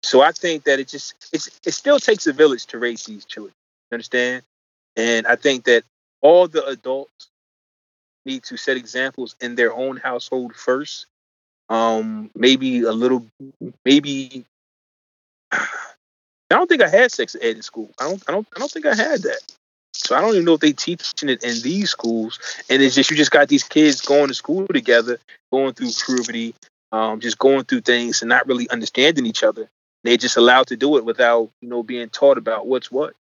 so I think that it just it's it still takes a village to raise these children. You understand? And I think that all the adults need to set examples in their own household first. Um, maybe a little, maybe. I don't think I had sex ed in school. I don't. I don't. I don't think I had that. So I don't even know if they teaching it in these schools. And it's just you just got these kids going to school together, going through puberty, um, just going through things and not really understanding each other they're just allowed to do it without you know being taught about what's what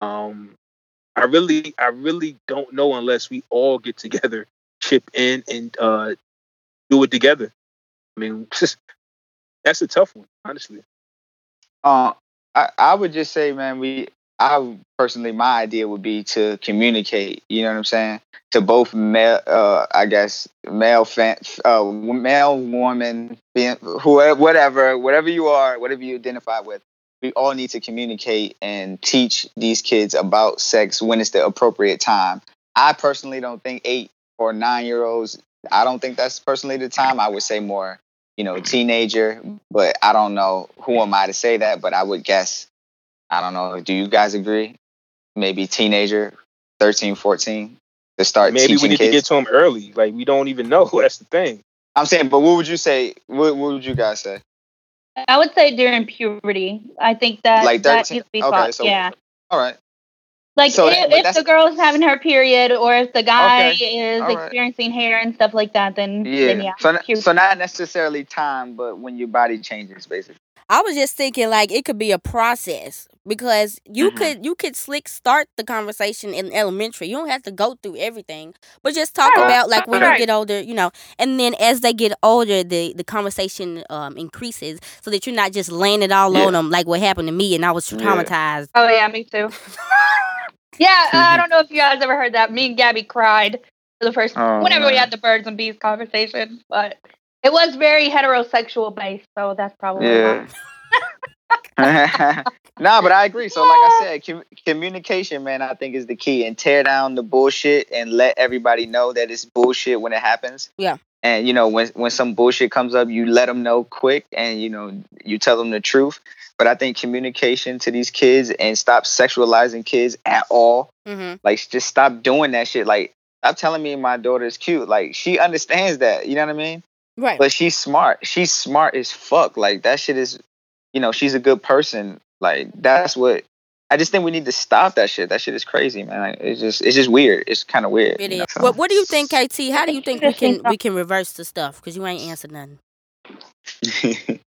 um i really i really don't know unless we all get together chip in and uh do it together i mean that's a tough one honestly Uh, I, I would just say, man, we, I personally, my idea would be to communicate. You know what I'm saying? To both male, uh, I guess, male, fan, uh, male, woman, whoever, whatever, whatever you are, whatever you identify with. We all need to communicate and teach these kids about sex when it's the appropriate time. I personally don't think eight or nine year olds. I don't think that's personally the time. I would say more you know, teenager, but I don't know who am I to say that, but I would guess, I don't know, do you guys agree? Maybe teenager, 13, 14, to start maybe we need kids. to get to them early like we don't even know that's the thing I'm saying, but what would you say? What, what would you guys say? I would say during puberty. I think that Like that 13? needs to be Okay, so- yeah. All right. Like So if, that- but if that's- the girl's having her period or if the guy is all right. experiencing hair and stuff like that, then Yeah. then yeah. So, n- so not necessarily time, but when your body changes, basically. I was just thinking like it could be a process because you Mhm. could you could slick start the conversation in elementary. You don't have to go through everything, but just talk Right. about like when Right. you get older, you know. And then as they get older, the the conversation um increases so that you're not just laying it all Yeah. on them like what happened to me and I was Yeah. traumatized. Oh yeah, me too. yeah, uh, I don't know if you guys ever heard that. Me and Gabby cried for the first Oh, whenever we had the birds and bees conversation, but it was very heterosexual based, so that's probably Yeah. nah, but I agree. So, like I said, com- communication, man, I think is the key, and tear down the bullshit and let everybody know that it's bullshit when it happens. Yeah. And you know, when when some bullshit comes up, you let them know quick, and you know, you tell them the truth. But I think communication to these kids and stop sexualizing kids at all. hmm Like, just stop doing that shit. Like, stop telling me my daughter's cute. Like, she understands that. You know what I mean? Right. but she's smart. She's smart as fuck. Like that shit is, you know, she's a good person. Like that's what I just think we need to stop that shit. That shit is crazy, man. Like, it's just it's just weird. It's kind of weird. It you know, so. What What do you think, KT? How do you think we can we can reverse the stuff? Because you ain't answered nothing.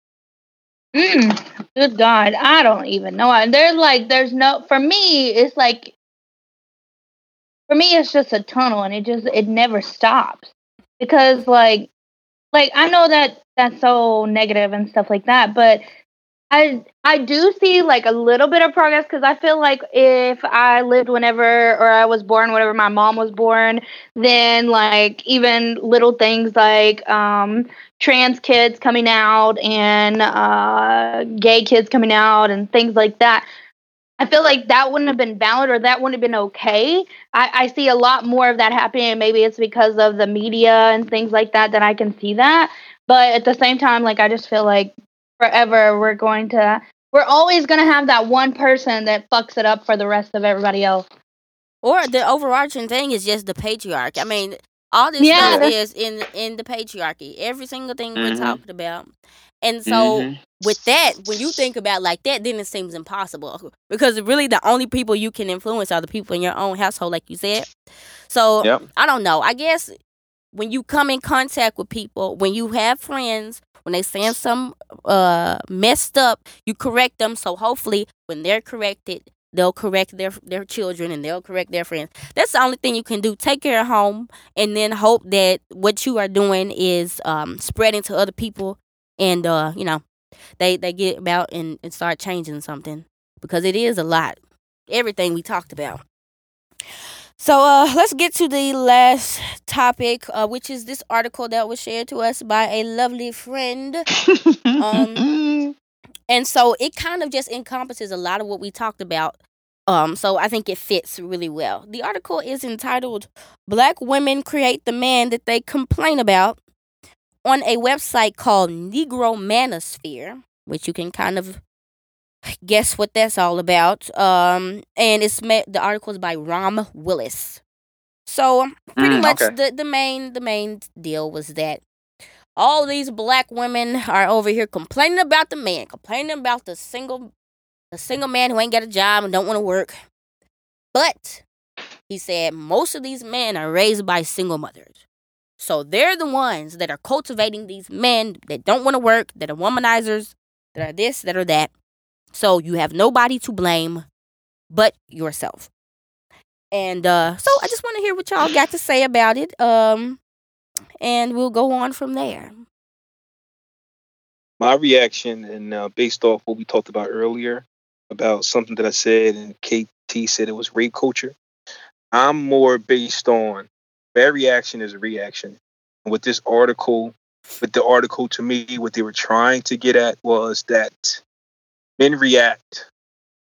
Mm, good God, I don't even know. And There's like, there's no. For me, it's like, for me, it's just a tunnel, and it just it never stops because like, like I know that that's so negative and stuff like that, but I I do see like a little bit of progress because I feel like if I lived whenever or I was born whenever my mom was born, then like even little things like um trans kids coming out and uh gay kids coming out and things like that. I feel like that wouldn't have been valid or that wouldn't have been okay. I, I see a lot more of that happening maybe it's because of the media and things like that that I can see that. But at the same time, like I just feel like forever we're going to we're always going to have that one person that fucks it up for the rest of everybody else. Or the overarching thing is just the patriarchy. I mean, all this Yeah. stuff is in in the patriarchy. Every single thing we're Mhm. talking about. And so Mhm. with that, when you think about it like that, then it seems impossible because really the only people you can influence are the people in your own household, like you said. So Yep. I don't know. I guess when you come in contact with people, when you have friends, when they saying some uh messed up, you correct them. So hopefully, when they're corrected, they'll correct their their children and they'll correct their friends. That's the only thing you can do. Take care of home, and then hope that what you are doing is um spreading to other people, and uh you know they they get about and, and start changing something because it is a lot. Everything we talked about. So uh, let's get to the last topic, uh, which is this article that was shared to us by a lovely friend. um, and so it kind of just encompasses a lot of what we talked about. Um, so I think it fits really well. The article is entitled "Black Women Create the Man That They Complain About" on a website called Negro Manosphere, which you can kind of guess what that's all about. Um, and it's met, the article is by Rom Willis. So pretty Mm, much okay. the the main the main deal was that all these black women are over here complaining about the man, complaining about the single the single man who ain't got a job and don't want to work. But he said most of these men are raised by single mothers. So they're the ones that are cultivating these men that don't want to work, that are womanizers, that are this, that are that. So you have nobody to blame but yourself. And uh, so I just want to hear what y'all got to say about it. Um, and we'll go on from there. my reaction and uh, based off what we talked about earlier about something that I said and KT said it was rape culture. I'm more based on their reaction is a reaction. And with this article, with the article to me, what they were trying to get at was that men react,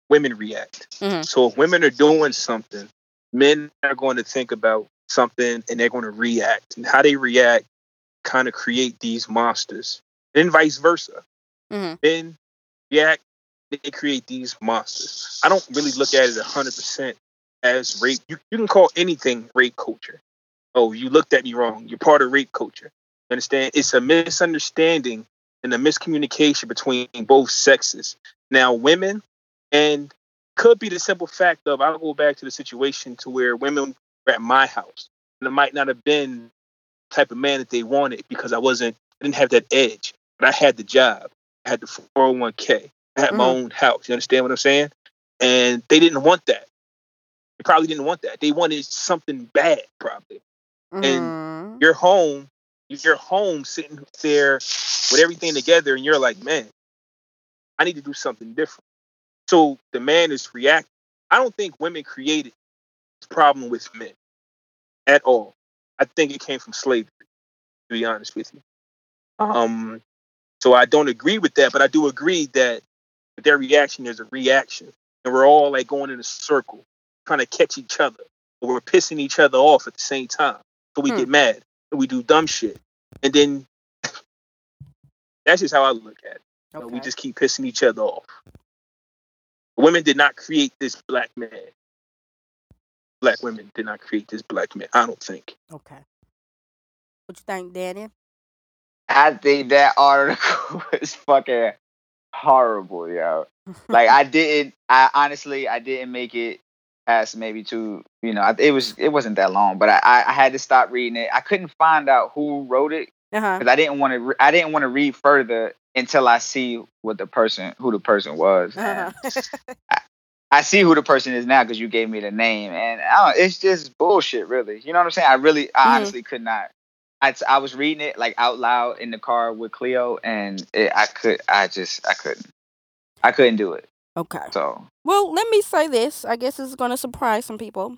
women react. Mhm. So if women are doing something, men are going to think about something and they're going to react. And how they react kind of create these monsters. And vice versa. Mhm. Men react, they create these monsters. I don't really look at it 100% as rape. You, you can call anything rape culture. Oh, you looked at me wrong. You're part of rape culture. You understand? It's a misunderstanding and the miscommunication between both sexes. Now, women, and could be the simple fact of I'll go back to the situation to where women were at my house, and it might not have been the type of man that they wanted because I wasn't, I didn't have that edge, but I had the job, I had the 401k, I had my Mhm. own house. You understand what I'm saying? And they didn't want that. They probably didn't want that. They wanted something bad, probably Mhm. you're home, you're home sitting there with everything together, and you're like, man, I need to do something different. So the man is reacting. I don't think women created this problem with men at all. I think it came from slavery, to be honest with you. Um, so I don't agree with that, but I do agree that their reaction is a reaction, and we're all like going in a circle, trying to catch each other, but we're pissing each other off at the same time. So we Hmm. get mad and we do dumb shit, and then that's just how I look at it. You know, We just keep pissing each other off. Women did not create this black man. Black women did not create this black man. I don't think. Okay. What you think, Danny? I think that article was fucking horrible, yo. Like I didn't. I honestly, I didn't make it past maybe two. You know, it was it wasn't that long, but I I, I had to stop reading it. I couldn't find out who wrote it huh. because I didn't want to. Re- I didn't want to read further until I see what the person, who the person was. Uh-huh. I see who the person is now because you gave me the name, and I don't, it's just bullshit, really. You know what I'm saying? I really, I Mhm. honestly could not. I, I was reading it like out loud in the car with Cleo, and it, I could, I just, I couldn't, I couldn't do it. Okay. So Well, let me say this. I guess it's going to surprise some people.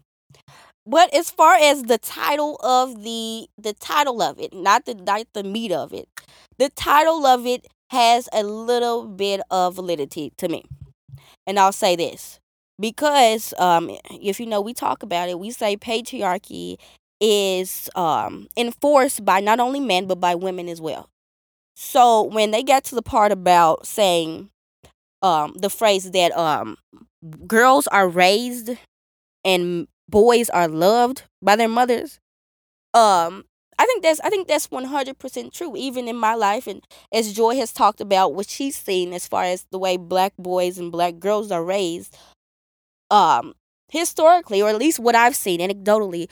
But as far as the title of the the title of it, not the not the meat of it, the title of it has a little bit of validity to me. And I'll say this because um, if you know, we talk about it. We say patriarchy is um, enforced by not only men but by women as well. So when they get to the part about saying um, the phrase that um, girls are raised and boys are loved by their mothers, um, I think that's I think that's one hundred percent true. Even in my life, and as Joy has talked about what she's seen as far as the way black boys and black girls are raised, um, historically, or at least what I've seen anecdotally,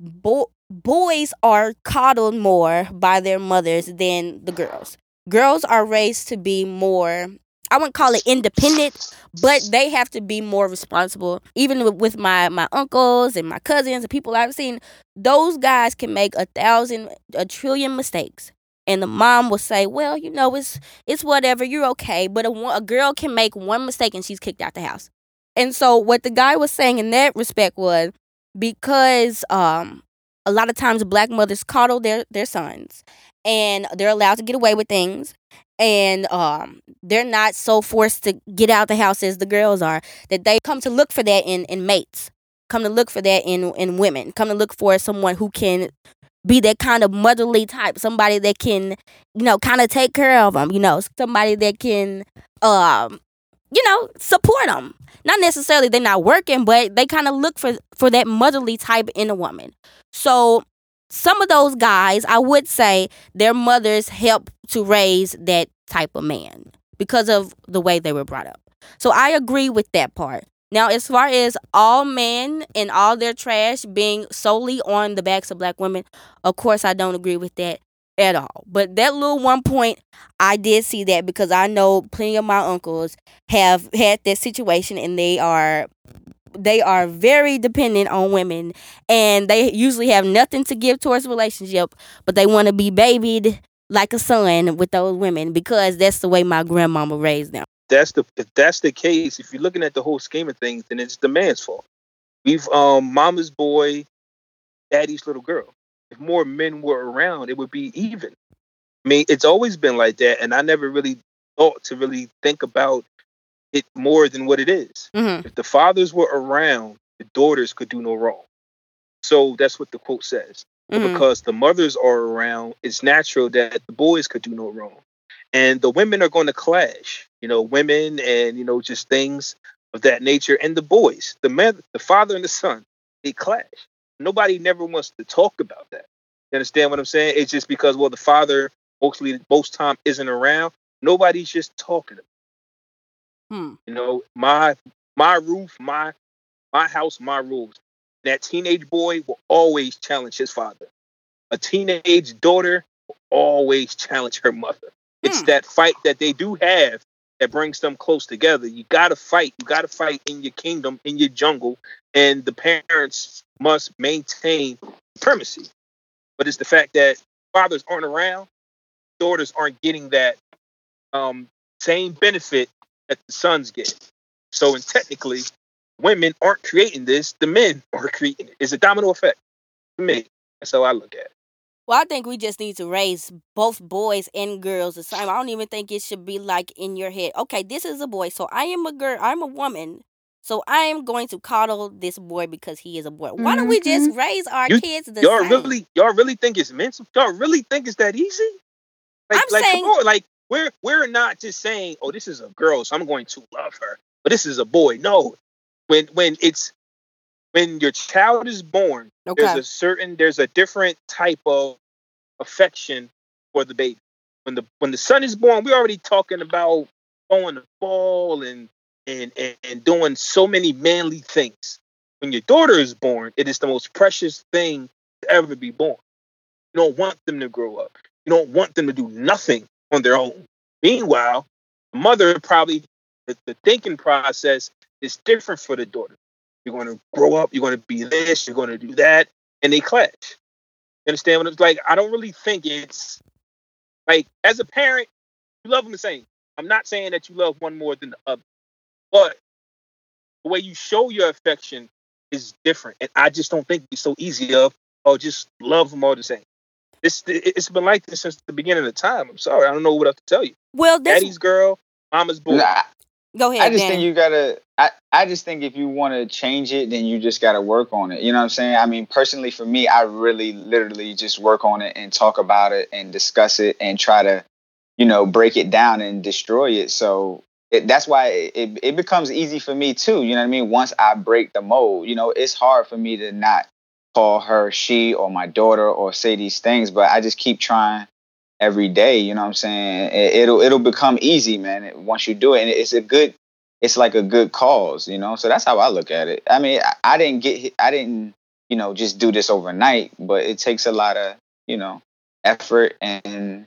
bo- boys are coddled more by their mothers than the girls. Girls are raised to be more I wouldn't call it independent, but they have to be more responsible. Even with my my uncles and my cousins and people I've seen, those guys can make a thousand, a trillion mistakes, and the mom will say, "Well, you know, it's it's whatever. You're okay." But a, a girl can make one mistake and she's kicked out the house. And so what the guy was saying in that respect was because um a lot of times black mothers coddle their their sons and they're allowed to get away with things and um, they're not so forced to get out the house as the girls are that they come to look for that in, in mates come to look for that in in women come to look for someone who can be that kind of motherly type somebody that can you know kind of take care of them you know somebody that can um you know support them not necessarily they're not working but they kind of look for for that motherly type in a woman. So some of those guys, I would say their mothers help to raise that type of man because of the way they were brought up. So I agree with that part. Now, as far as all men and all their trash being solely on the backs of black women, of course, I don't agree with that at all. But that little one point, I did see that because I know plenty of my uncles have had that situation and they are they are very dependent on women and they usually have nothing to give towards relationship but they want to be babied like a son with those women because that's the way my grandmama raised them. That's the if that's the case if you're looking at the whole scheme of things then it's the man's fault. We've um mama's boy daddy's little girl. If more men were around it would be even. I mean it's always been like that and i never really thought to really think about it more than what it is. Mm-hmm. If the fathers were around, the daughters could do no wrong. So that's what the quote says. Mhm. Because the mothers are around, it's natural that the boys could do no wrong. And the women are going to clash, you know, women and, you know, just things of that nature. And the boys, the man, the father and the son, they clash. Nobody never wants to talk about that. You understand what I'm saying? It's just because, well, the father mostly most time isn't around. Nobody's just talking about Hmm. you know, my my roof, my my house, my rules. That teenage boy will always challenge his father. A teenage daughter will always challenge her mother. It's Hmm. that fight that they do have that brings them close together. You gotta fight. You gotta fight in your kingdom, in your jungle, and the parents must maintain primacy. But it's the fact that fathers aren't around, daughters aren't getting that um, same benefit that the sons get. So, and technically, women aren't creating this; the men are creating it. It's a domino effect. To me, that's how I look at it. Well, I think we just need to raise both boys and girls the same. I don't even think it should be like in your head. Okay, this is a boy, so I am a girl. I'm a woman, so I am going to coddle this boy because he is a boy. Why don't we mm-hmm, just mm-hmm. raise our You- kids the Y'all same? really, y'all really think it's mental? Y'all really think it's that easy? Like, I'm like, saying- come on, like we're we're not just saying, oh, this is a girl, so I'm going to love her, but this is a boy. No, when when it's when your child is born, okay. there's a certain there's a different type of affection for the baby. When the when the son is born, we're already talking about throwing the ball and and and, and doing so many manly things. When your daughter is born, it is the most precious thing to ever be born. You don't want them to grow up. You don't want them to do nothing on their own. Meanwhile, the mother probably the, the thinking process is different for the daughter. You're going to grow up. You're going to be this. You're going to do that, and they clash. You understand what it's like? I don't really think it's like as a parent, you love them the same. I'm not saying that you love one more than the other, but the way you show your affection is different, and I just don't think it's so easy of oh just love them all the same. It's it's been like this since the beginning of time. I'm sorry, I don't know what else to tell you. well, that's Daddy's girl, mama's boy. Nah, go ahead. I just Danny. think you gotta. I, I just think if you want to change it, then you just gotta work on it. You know what I'm saying? I mean, personally, for me, I really, literally just work on it and talk about it and discuss it and try to, you know, break it down and destroy it. So it, that's why it, it it becomes easy for me too. You know what I mean? Once I break the mold, you know, it's hard for me to not call her she or my daughter or say these things, but I just keep trying every day. You know what I'm saying? It, it'll it'll become easy, man. it- Once you do it, and it's a good, it's like a good cause, you know. So that's how I look at it. I mean, I, I didn't get, I didn't, you know, just do this overnight, but it takes a lot of, you know, effort and,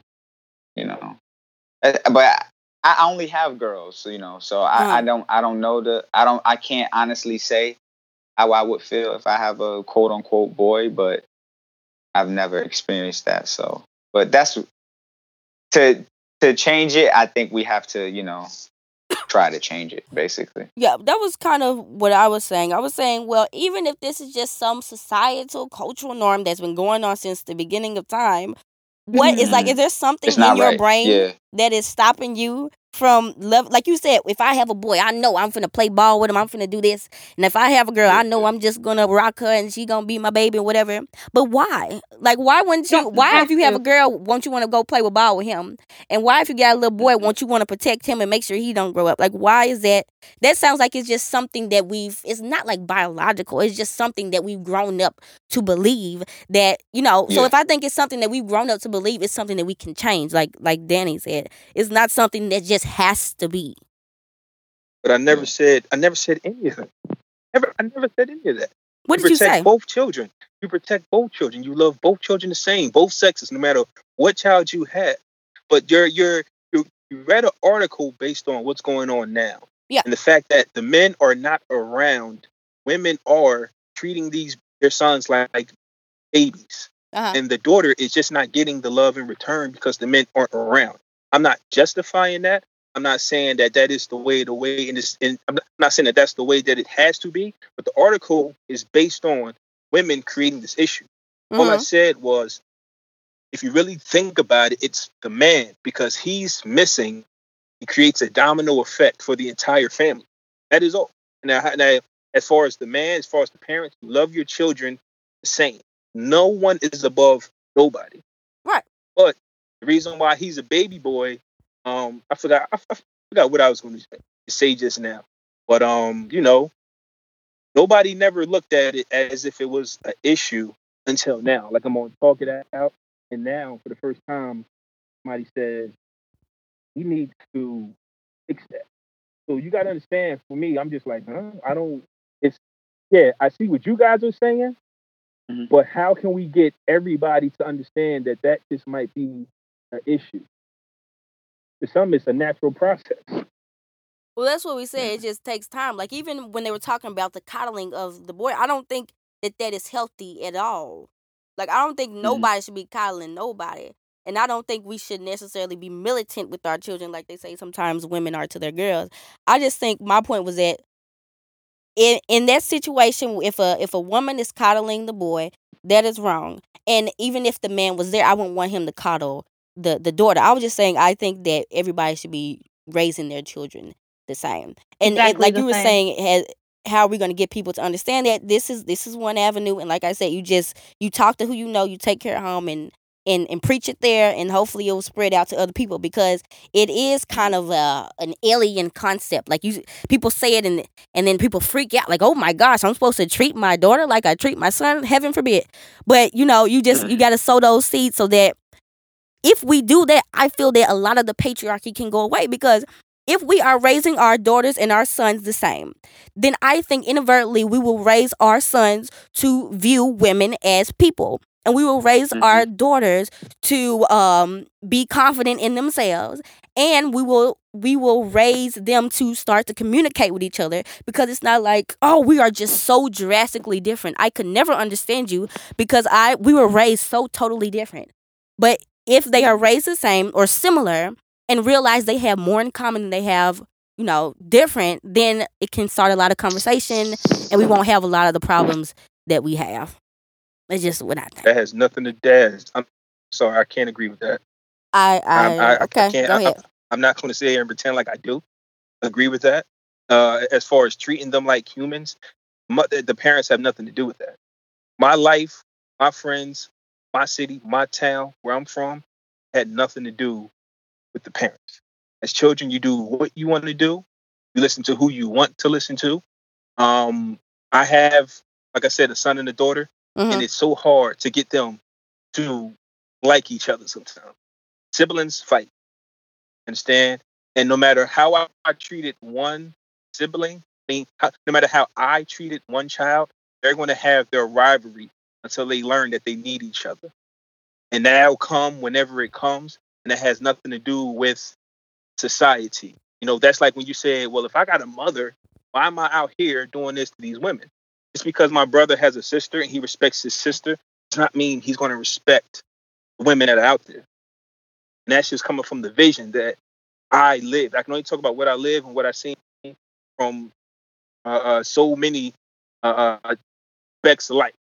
you know, uh, but I only have girls, you know, so I, I don't, I don't know the, I don't, I can't honestly say how I would feel if I have a quote unquote boy, but I've never experienced that. So, but that's to to change it. I think we have to, you know, try to change it, basically. Yeah, that was kind of what I was saying. I was saying, well, even if this is just some societal cultural norm that's been going on since the beginning of time, what is like Mhm. is there something It's in your right. brain Yeah. that is stopping you from love like you said if i have a boy i know i'm finna play ball with him i'm finna do this. And if i have a girl i know i'm just gonna rock her and she gonna be my baby and whatever. But why? Like why wouldn't you why if you have a girl won't you want to go play with ball with him? And why if you got a little boy won't you want to protect him and make sure he don't grow up? Like why is that? That sounds like it's just something that we've it's not like biological it's just something that we've grown up to believe that you know so if i think it's something that we've grown up to believe it's something that we can change like like danny said. It's not something that just has to be But I never said I never said any of that. Never I never said any of that. what you did you say both children. You protect both children. You love both children the same, both sexes, no matter what child you have. But you're you're you, you read an article based on what's going on now. Yeah. And the fact that the men are not around, women are treating these their sons like, like babies. uh-huh. And the daughter is just not getting the love in return because the men aren't around. I'm not justifying that. I'm not saying that that is the way the way and, this. In, I'm not- saying that that's the way that it has to be. But the article is based on women creating this issue. All I Mhm. said was, if you really think about it, it's the man because he's missing. It creates a domino effect for the entire family. That is all. Now, now, as far as the man, as far as the parents, love your children the same. No one is above nobody. Right. But the reason why he's a baby boy, um, I forgot, I, I forgot what I was going to say just now. But um, you know, nobody never looked at it as if it was an issue until now. Like I'm gonna talk it out, and now for the first time, somebody said we need to fix that. So you gotta understand. For me, I'm just like, huh? I don't. It's yeah. I see what you guys are saying, Mhm. but how can we get everybody to understand that that just might be an issue? For some, it's a natural process. Well, that's what we said. It just takes time. Like even when they were talking about the coddling of the boy, I don't think that that is healthy at all. Like I don't think mm. nobody should be coddling nobody, and I don't think we should necessarily be militant with our children, like they say sometimes women are to their girls. I just think my point was that in in that situation, if a if a woman is coddling the boy, that is wrong. And even if the man was there, I wouldn't want him to coddle the the daughter. I was just saying I think that everybody should be raising their children the same. And, Exactly like you were same. saying, has, how are we going to get people to understand that this is this is one avenue? And like I said, you just you talk to who you know, you take care of home, and and and preach it there, and hopefully it will spread out to other people because it is kind of a an alien concept. Like you, people say it, and and then people freak out, like, oh my gosh, I'm supposed to treat my daughter like I treat my son. Heaven forbid. But you know, you just you got to sow those seeds so that if we do that, I feel that a lot of the patriarchy can go away because if we are raising our daughters and our sons the same, then I think inadvertently we will raise our sons to view women as people. And we will raise our daughters to um, be confident in themselves, and we will we will raise them to start to communicate with each other because it's not like oh we are just so drastically different. I could never understand you because I we were raised so totally different. But if they are raised the same or similar and realize they have more in common than they have, you know, different, then it can start a lot of conversation and we won't have a lot of the problems that we have. That's just what I think. That has nothing to do. I'm sorry, I can't agree with that. I, I, I- I- I okay, can't- go I- ahead. I'm not going to sit here and pretend like I do agree with that. Uh, as far as treating them like humans, the parents have nothing to do with that. My life, my friends, my city, my town, where I'm from, had nothing to do with the parents. As children, you do what you want to do. You listen to who you want to listen to. Um, I have, like I said, a son and a daughter, Mhm. and it's so hard to get them to like each other sometimes. Siblings fight. Understand? And no matter how I, I treated one sibling, I mean, how, no matter how I treated one child, they're going to have their rivalry until they learn that they need each other. And that'll come whenever it comes. And it has nothing to do with society. You know, that's like when you say, well, if I got a mother, why am I out here doing this to these women? It's because my brother has a sister and he respects his sister. Does not mean he's going to respect women that are out there. And that's just coming from the vision that I live. I can only talk about what I live and what I've seen from uh, uh, so many uh, uh aspects of life.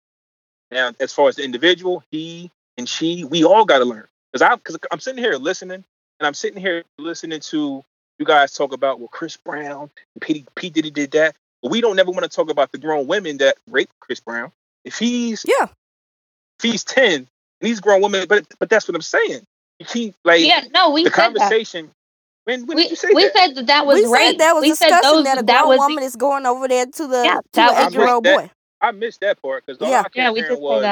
Now, as far as the individual, he and she, we all got to learn. Because I'm, cause I'm sitting here listening, and I'm sitting here listening to you guys talk about well, Chris Brown, P. P. Diddy did that, but we don't never want to talk about the grown women that raped Chris Brown. If he's yeah, if he's ten and he's grown women, but but that's what I'm saying. You keep like yeah, no, we the said conversation. That. When, when we, did you say we that? said that that was we rape. said that was we discussion those, that a that grown was woman is going over there to the Yeah, to that an eight year old boy. I missed that part because all Yeah. I kept Yeah, we hearing did was,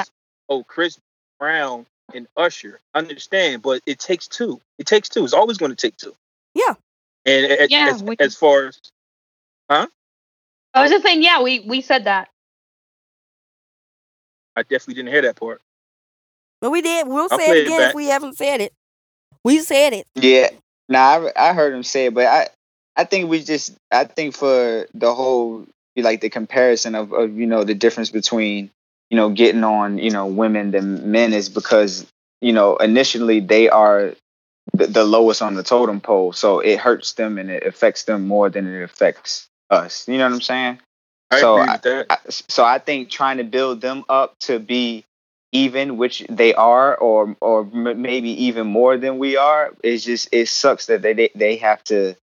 "Oh, Chris Brown and Usher." Understand, but it takes two. It takes two. It's always going to take two. Yeah. And a- a- Yeah, as, we- as far as huh? I was just saying, yeah, we we said that. I definitely didn't hear that part. But we did. We'll I'll say it it again back. if we haven't said it. We said it. Yeah, nah, I, I heard him say it, but I, I think we just, I think for the whole, like the comparison of, of, you know, the difference between, you know, getting on, you know, women than men is because, you know, initially they are the, the lowest on the totem pole, so it hurts them and it affects them more than it affects us. You know what I'm saying? I So that. I, so I think trying to build them up to be even, which they are, or or m- maybe even more than we are, is just it sucks that they, they have to,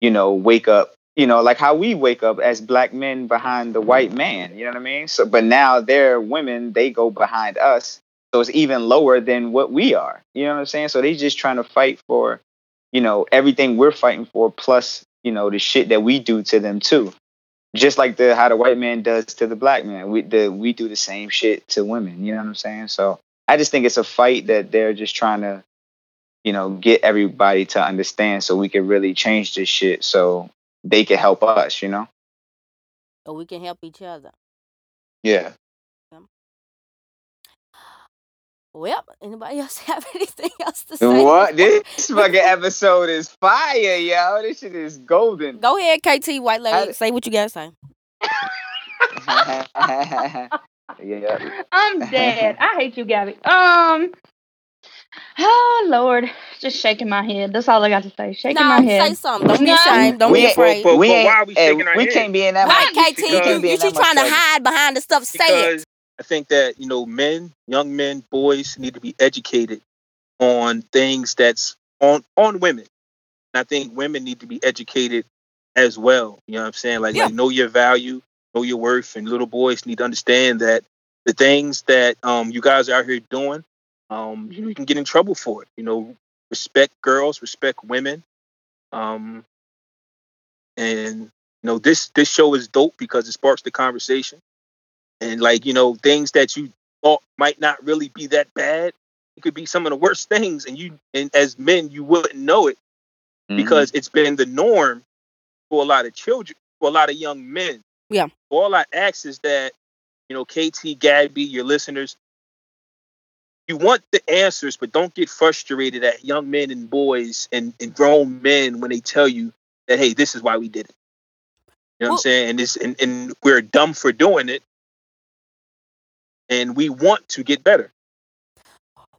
you know, wake up. You know, like how we wake up as black men behind the white man. You know what I mean? So, but now they're women; they go behind us, so it's even lower than what we are. You know what I'm saying? So they just trying to fight for, you know, everything we're fighting for, plus you know the shit that we do to them too just like the how the white man does to the black man. We the we do the same shit to women. You know what I'm saying? So I just think it's a fight that they're just trying to, you know, get everybody to understand so we can really change this shit so they can help us. You know? So we can help each other. Yeah. Well, anybody else have anything else to say? What this fucking episode is fire, yo! This shit is golden. Go ahead, KT White I- Lady. Say what you gotta say. yeah. I'm dead. I hate you, Gabby. Um. Oh Lord, just shaking my head. That's all I got to say. Shaking no, my head. say something. Don't be No. ashamed. Don't we be afraid. But- we but ain't, why are we eh, shaking our we head? can't be in that. right, much- KT. we You, can't be you in keep that much trying to trouble. hide behind the stuff. Say it. I think that you know men, young men, boys need to be educated on things that's on on women. And I think women need to be educated as well. You know what I'm saying? Like, Yeah. like know your value, know your worth, and little boys need to understand that the things that um you guys are out here doing, um, you, you can get in trouble for it. You know, respect girls, respect women. Um and you know this this show is dope because it sparks the conversation and like you know things that you thought might not really be that bad it could be some of the worst things and you and as men you wouldn't know it Mhm. because it's been the norm for a lot of children for a lot of young men Yeah. all i ask is that you know kt gabby your listeners you want the answers but don't get frustrated at young men and boys and, and grown men when they tell you that hey this is why we did it you know what Well- i'm saying and this and, and we're dumb for doing it and we want to get better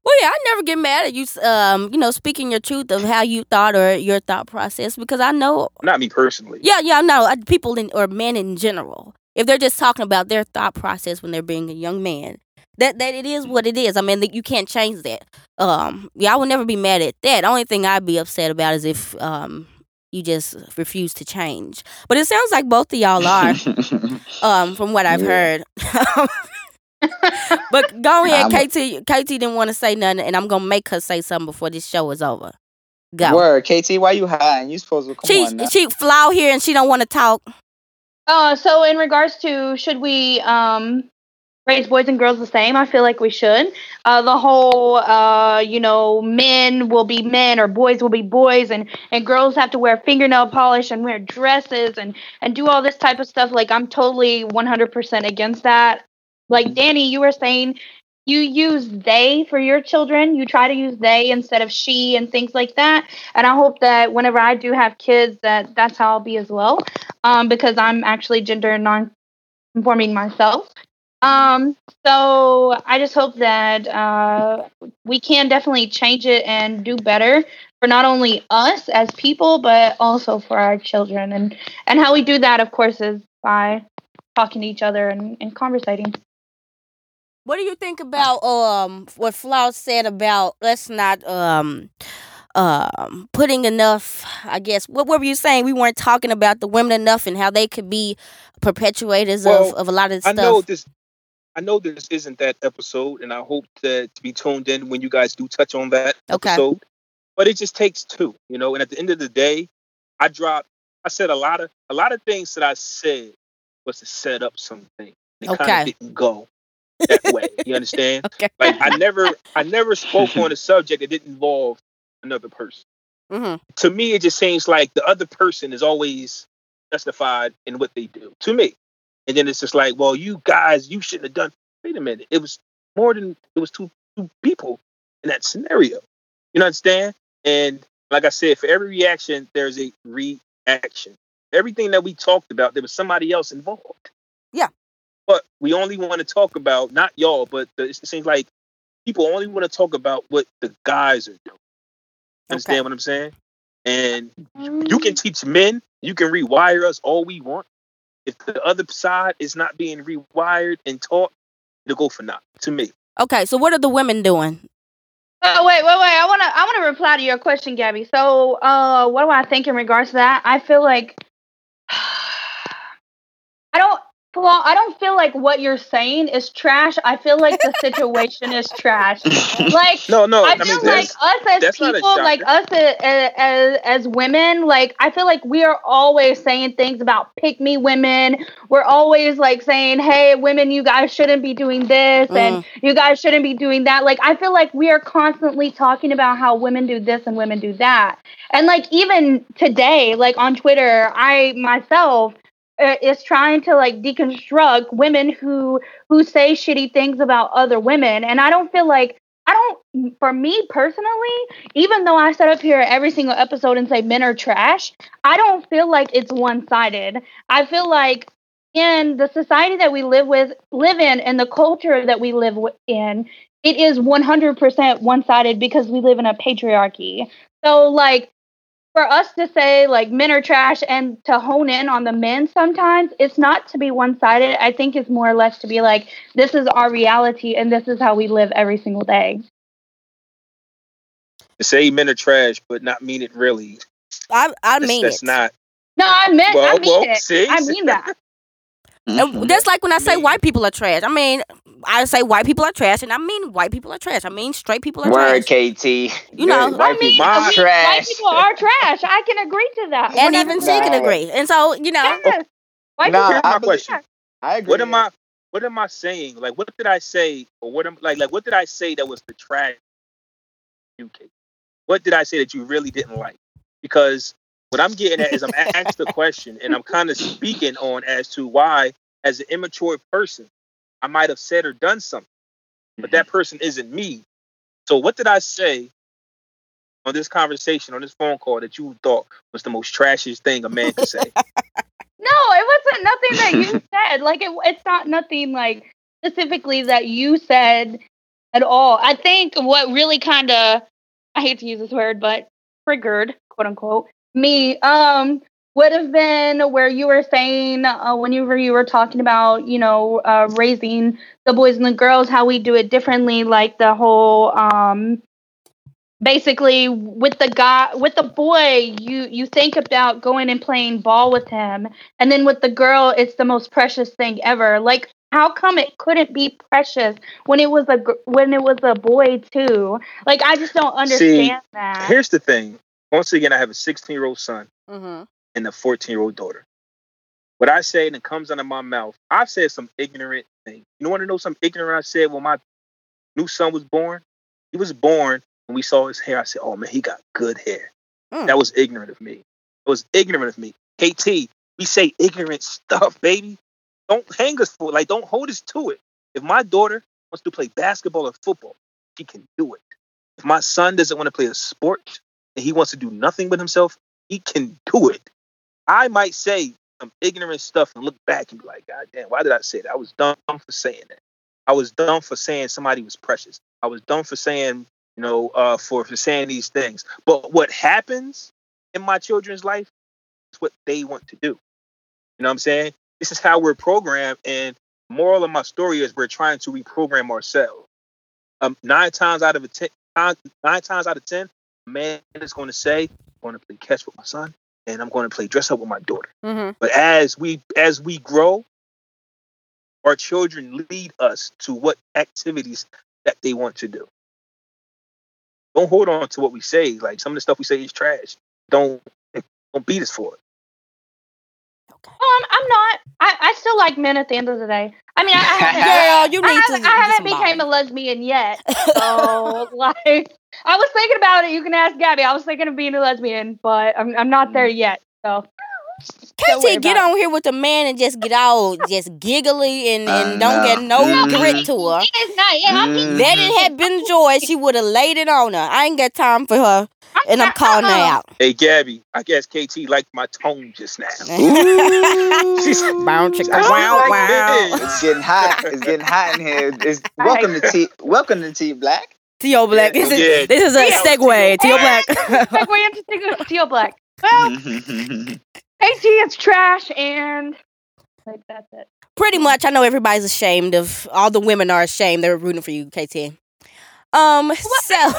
Well, yeah, I never get mad at you. Um, you know, speaking your truth of how you thought or your thought process because I know. not me personally Yeah, yeah, no, people in or men in general. If they're just talking about their thought process when they're being a young man, that that it is what it is. I mean, you can't change that. Um, yeah, I would never be mad at that. The only thing I'd be upset about is if um you just refuse to change. But it sounds like both of y'all are. um, from what I've Yeah. heard. but go ahead, I'm KT. KT didn't want to say nothing, and I'm gonna make her say something before this show is over. Go. Word, KT, why you hiding? You supposed to come She on now. she fly here and she don't want to talk. Uh, so in regards to should we um raise boys and girls the same? I feel like we should. Uh, the whole uh, you know, men will be men or boys will be boys, and and girls have to wear fingernail polish and wear dresses and and do all this type of stuff. Like I'm totally 100% against that. like Danny, you were saying you use they for your children. You try to use they instead of she and things like that. And I hope that whenever I do have kids, that that's how I'll be as well, um, because I'm actually gender non-conforming myself. Um, so I just hope that uh, we can definitely change it and do better for not only us as people, but also for our children. And and how we do that, of course, is by talking to each other and, and conversating. What do you think about um what Flaw said about let's not um um putting enough I guess what, what were you saying? We weren't talking about the women enough and how they could be perpetuators Well, of, of a lot of I stuff. know this. I know this isn't that episode, and I hope that to be tuned in when you guys do touch on that Okay. episode. But it just takes two, you know. And at the end of the day, I dropped. I said a lot of a lot of things that I said was to set up something. It kind of didn't go that way. You understand? Okay. Like I never, I never spoke on a subject that didn't involve another person. hmm To me, it just seems like the other person is always justified in what they do. To me, and then it's just like, well, you guys, you shouldn't have done. Wait a minute, it was more than it was two two people in that scenario. You understand? And like I said, for every reaction, there's a reaction. Everything that we talked about, there was somebody else involved. Yeah. But we only want to talk about not y'all, but the, it seems like people only want to talk about what the guys are doing. Understand Okay. what I'm saying? And you can mm-hmm. teach men, you can rewire us all we want. If the other side is not being rewired and taught, it'll go for naught to me. Okay, so what are the women doing? Oh wait, wait, wait! I wanna, I wanna reply to your question, Gabby. So, uh, what do I think in regards to that? I feel like I don't, well, I don't feel like what you're saying is trash. I feel like the situation is trash. Like, No, no, I I, feel mean like us as that's not a people, like us as, as as women, like I feel like we are always saying things about pick me women. We're always like saying, "Hey, women, you guys shouldn't be doing this, and mm. you guys shouldn't be doing that." Like I feel like we are constantly talking about how women do this and women do that, and like even today, like on Twitter, I myself Uh, is trying to like deconstruct women who who say shitty things about other women, and I don't feel like I don't, for me personally, even though I set up here every single episode and say men are trash, I don't feel like it's one sided. I feel like in the society that we live with, live in, and the culture that we live in, it is 100% one sided because we live in a patriarchy. So, like, for us to say like men are trash and to hone in on the men sometimes it's not to be one sided. I think it's more or less to be like this is our reality and this is how we live every single day. to say men are trash, but not mean it really. I I mean that's it. not. No, I meant I mean well, it. see? I mean that. And mm-hmm. That's like when I say white people are trash. I mean, I say white people are trash, and I mean white people are trash. I mean straight people are Word, trash. KT. You know, Good. white I mean, people are we- white people are trash. I can agree to that. And We're even not- she can agree. And so, you know, Yes. White Nah, people Here's are I my believe- question. I agree. What am I? What am I saying? Like, what did I say, or what am like? Like, what did I say that was the trash? You Kate? What did I say that you really didn't like? Because what I'm getting at is I'm asked the question, and I'm kind of speaking on as to why, as an immature person, I might have said or done something, but that mm-hmm. person isn't me. So, what did I say on this conversation, on this phone call, that you thought was the most trashiest thing a man could say? No, it wasn't nothing that you said. Like it, it's not nothing like specifically that you said at all. I think what really kind of I hate to use this word, but triggered, quote unquote, me um would have been where you were saying uh, whenever you were talking about you know uh, raising the boys and the girls how we do it differently like the whole um basically with the guy with the boy you you think about going and playing ball with him and then with the girl it's the most precious thing ever. Like how come it couldn't be precious when it was a when it was a boy too? Like i just don't understand that. Here's the thing. Once again, I have a 16 year old son hmm and a 14 year old daughter. What I say and it comes out of my mouth, I've said some ignorant things. You want to know something ignorant I said when my new son was born? He was born and we saw his hair. I said, oh man, he got good hair. Mm. That was ignorant of me. It was ignorant of me. KT, we say ignorant stuff, baby. Don't hang us for it. like, don't hold us to it. If my daughter wants to play basketball or football, she can do it. If my son doesn't want to play a sport and he wants to do nothing but himself, he can do it. I might say some ignorant stuff and look back and be like, God damn, why did I say that? I was dumb for saying that. I was dumb for saying somebody was precious. I was dumb for saying, you know, uh, for, for saying these things. But what happens in my children's life is what they want to do. You know what I'm saying? This is how we're programmed. And moral of my story is we're trying to reprogram ourselves. Um, nine times out of a ten, nine times out of ten, man is going to say, "I'm going to play catch with my son, and I'm going to play dress up with my daughter." Mm-hmm. But as we as we grow, our children lead us to what activities that they want to do. Don't hold on to what we say. Like some of the stuff we say is trash. Don't don't beat us for it. Oh, I'm, I'm not. I, I still like men at the end of the day. I mean, I, I haven't, Girl, you I need haven't, to. I haven't some became a lesbian yet. So, like, I was thinking about it. You can ask Gabby. I was thinking of being a lesbian, but I'm, I'm not there yet. So, Don't worry KT, get about on here with the man and just get all just giggly and, I and don't know. get no Mhm. grit to her. it's not. Yeah, I'm. That it had been Joy, she would have laid it on her. I ain't got time for her, and I'm calling her uh-uh. out. Hey Gabby, I guess KT liked my tone just now. She's bound chicka wow wow. It's getting hot. It's getting hot in here. It's, welcome to T. Welcome to T Black. T.O. Black. This is Yeah. this is a Yeah. segue. T.O. Black. Like, we're interested in steel black. Well, KT is trash, and like that's it. Pretty much, I know everybody's ashamed of. All the women are ashamed. They're rooting for you, KT. Um. So. Dang,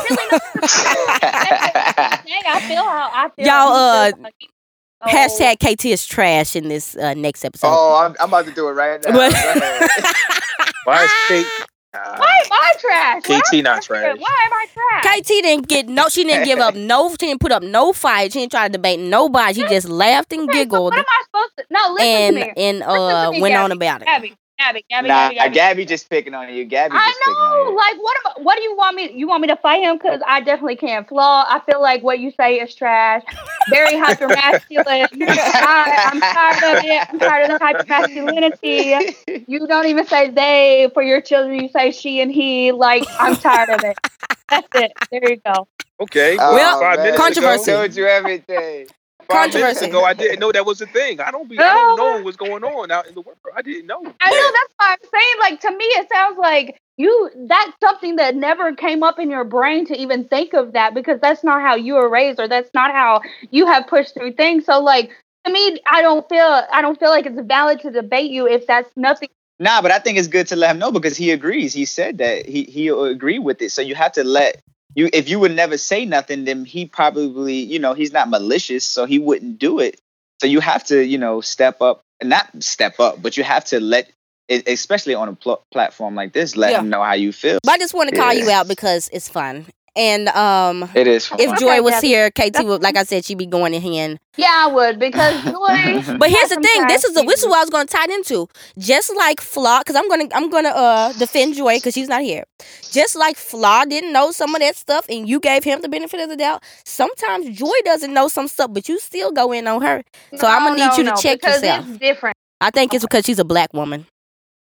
I feel how I feel. Y'all, uh, Oh, Hashtag KT is trash in this uh, next episode. oh, I'm, I'm about to do it right now. What? Why is Kate? Uh, Why am I trash? KT am not I trash. Why am I trash? KT didn't get no. She didn't give up no. She didn't put up no fight. She didn't try to debate nobody. She just laughed and Okay, so giggled what am I supposed to? No, listen and to me. and Listen to uh me, went on about it. Gabby, Gabby, Gabby, Nah, Gabby, Gabby. Gabby just picking on you. Gabby I just picking on know. you. Like, what? Am, what do you want me? You want me to fight him? Because I definitely can't Flaw. I feel like what you say is trash. Very hyper masculine. I, I'm tired of it. I'm tired of the hyper masculinity. You don't even say they for your children. You say she and he. Like, I'm tired of it. That's it. There you go. Okay. Oh, Well, five man. minutes controversy. ago. Told you everything. Five minutes ago, I didn't know that was a thing. I don't be. I don't know what's going on out in the world. I didn't know. I know that's why I'm saying. Like to me, it sounds like you. That's something that never came up in your brain to even think of that because that's not how you were raised, or that's not how you have pushed through things. So, like to me, I don't feel. I don't feel like it's valid to debate you if that's nothing. Nah, but I think it's good to let him know because he agrees. He said that he he'll agree with it. So you have to let you. If you would never say nothing, then he probably you know he's not malicious, so he wouldn't do it. So you have to you know step up, and not step up, but you have to let, especially on a pl- platform like this, let Yeah. him know how you feel. But I just want to call you out because it's fun. And um, It is. Fun. if Okay, Joy was Gabby. here, KT would, like I said, she'd be going in hand. Yeah, I would because Joy. But here's the thing. This is the, trash this is what I was going to tie it into. Just like Flaw, because I'm gonna I'm gonna uh defend Joy because she's not here. Just like Flaw didn't know some of that stuff, and you gave him the benefit of the doubt. Sometimes Joy doesn't know some stuff, but you still go in on her. So I'm gonna No, need you to no, check because yourself. It's different. I think it's because she's a black woman.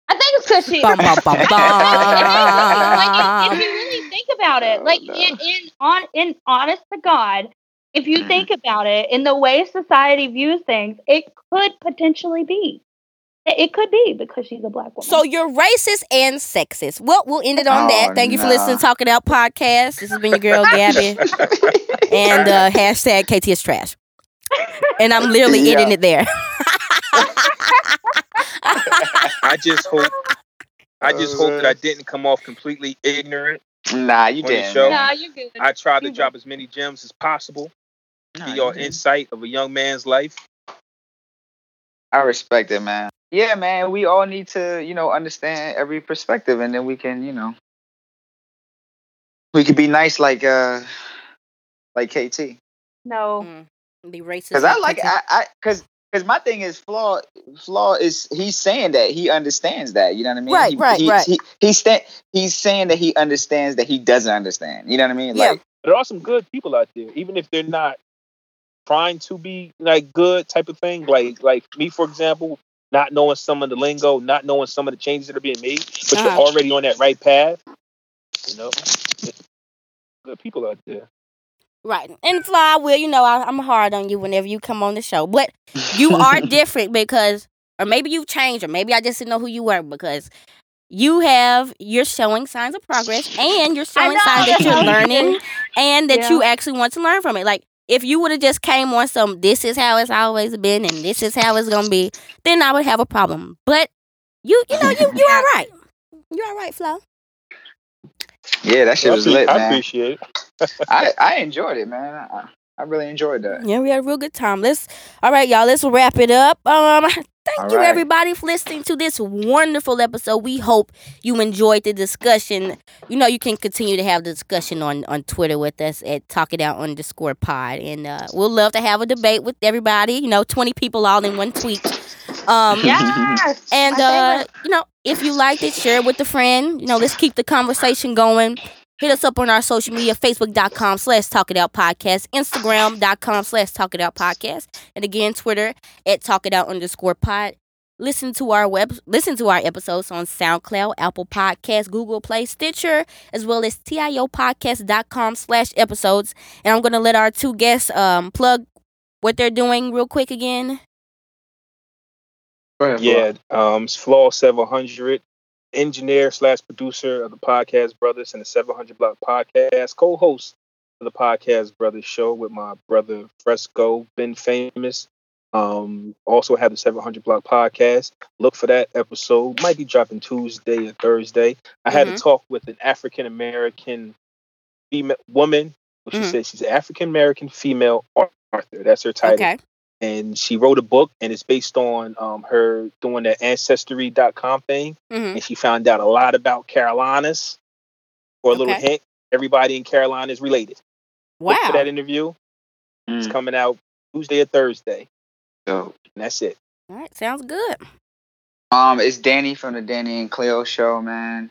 I think it's because she. Bum, bum, bum, like if, bum. if you really think about it, Oh, like no. in, in on in honest to God, if you think about it, in the way society views things, it could potentially be. It, it could be because she's a black woman. So you're racist and sexist. Well, we'll end it on that. Oh, Thank you for listening to Talk It Out Podcast. This has been your girl Gabby. and uh, hashtag KTS trash. And I'm literally Yeah. ending it there. I just hope. I just hope Uh, that I didn't come off completely ignorant. Nah, you didn't. show. nah, you're good. I tried to You drop as many gems as possible. Nah, Give you y'all insight of a young man's life. I respect it, man. Yeah, man. We all need to, you know, understand every perspective, and then we can, you know, we could be nice like, uh, like KT. no. Mm, Be racist. Because I and like, KT. I, I, because, because my thing is Flaw. Flaw is he's saying that he understands that. You know what I mean? Right, He- right, he, right. He, he's sta- he's saying that he understands that he doesn't understand. You know what I mean? Yeah. Like, There are some good people out there, even if they're not trying to be like good type of thing. Like like me, for example, not knowing some of the lingo, not knowing some of the changes that are being made, but Uh-huh. you're already on that right path. You know, good people out there. Right. And Fly, will you know I, I'm hard on you whenever you come on the show, but you are different because, or maybe you've changed, or maybe I just didn't know who you were because you have you're showing signs of progress and you're showing know, signs that you're learning and that Yeah. you actually want to learn from it. Like if you would have just came on some this is how it's always been and this is how it's gonna be, then I would have a problem. But you you know you you're all right. You're all right, Flaw. Yeah, that shit I, was appre- lit, I man. appreciate it. I, I enjoyed it, man. I, I really enjoyed that. Yeah, we had a real good time. Let's all right, y'all. Let's wrap it up. Um, thank All you right. everybody for listening to this wonderful episode. We hope you enjoyed the discussion. You know, you can continue to have the discussion on on Twitter with us at Talk It Out underscore Pod, and uh, we'll love to have a debate with everybody. You know, twenty people all in one tweet. Um, Yes. and uh, you know, if you liked it, share it with a friend. You know, let's keep the conversation going. Hit us up on our social media, facebook.com slash talk it out podcast, instagram.com slash talk it out podcast, and again, Twitter at talk it out underscore pod. Listen to our web listen to our episodes on SoundCloud, Apple Podcasts, Google Play, Stitcher, as well as tiopodcast.com slash episodes. And I'm gonna let our two guests um plug what they're doing real quick again. Go ahead, Flaw. Yeah, um, it's Flaw 700, engineer slash producer of the Podcast Brothers and the 700 Block Podcast, co-host of the Podcast Brothers show with my brother Fresco, been famous. Um, also have the 700 Block Podcast. Look for that episode. Might be dropping Tuesday or Thursday. I had a talk with an African American female woman. She Mhm. said she's an African American female author. That's her title Okay. And she wrote a book and it's based on um, her doing the ancestry.com thing hmm and she found out a lot about carolinas for a little Okay. hint everybody in carolina is related Look for Wow. that interview it's Mm, coming out tuesday or thursday dope. and that's it All right, sounds good. Um, it's Danny from the Danny and Cleo show, man.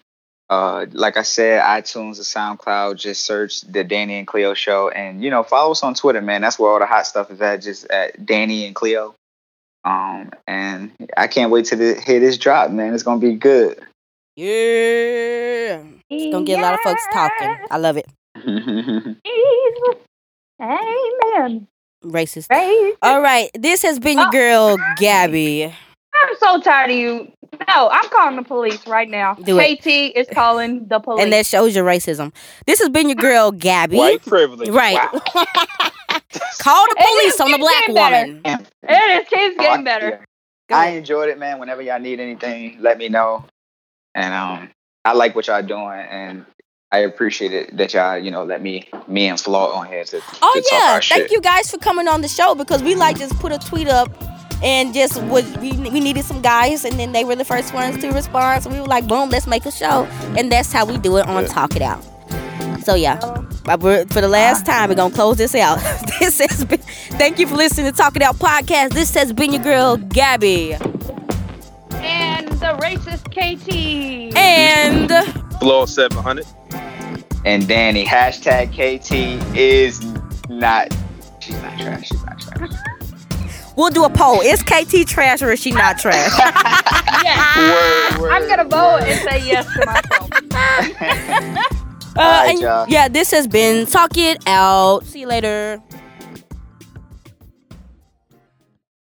Uh, like I said, iTunes or SoundCloud, just search the Danny and Cleo show, and you know, follow us on Twitter, man. That's where all the hot stuff is at, just at Danny and Cleo. Um, and I can't wait to hear this drop, man. It's gonna be good. Yeah. It's gonna get a lot of folks talking. I love it. Amen. Racist. Praise. All right, this has been your Oh. girl Gabby. I'm so tired of you. No, I'm calling the police right now. Do it. KT is calling the police. And that shows your racism. This has been your girl Gabby. white privilege Right. Wow. Call the police on the black getting better. woman. it keeps Oh, I- getting better. Go I ahead. enjoyed it, man. Whenever y'all need anything, let me know. And um, I like what y'all doing, and I appreciate it that y'all, you know, let me, me and Flaw on here to, Oh to talk yeah, our thank shit. you guys for coming on the show because we like just put a tweet up and just was we, we needed some guys and then they were the first ones to respond. So we were like, boom, let's make a show, and that's how we do it on Yeah. Talk It Out. So yeah, uh, we're- for the last ah. time, we're gonna close this out. this has been. Thank you for listening to Talk It Out podcast. This has been your girl Gabby And the racist KT. and. Flaw 700 And Danny, hashtag KT is not. She's not trash. She's not trash. We'll do a poll. Is KT trash or is she not trash? yes. Word, word, I'm gonna vote and say yes to myself. Uh, All right, and yeah, this has been Talk It Out. See you later.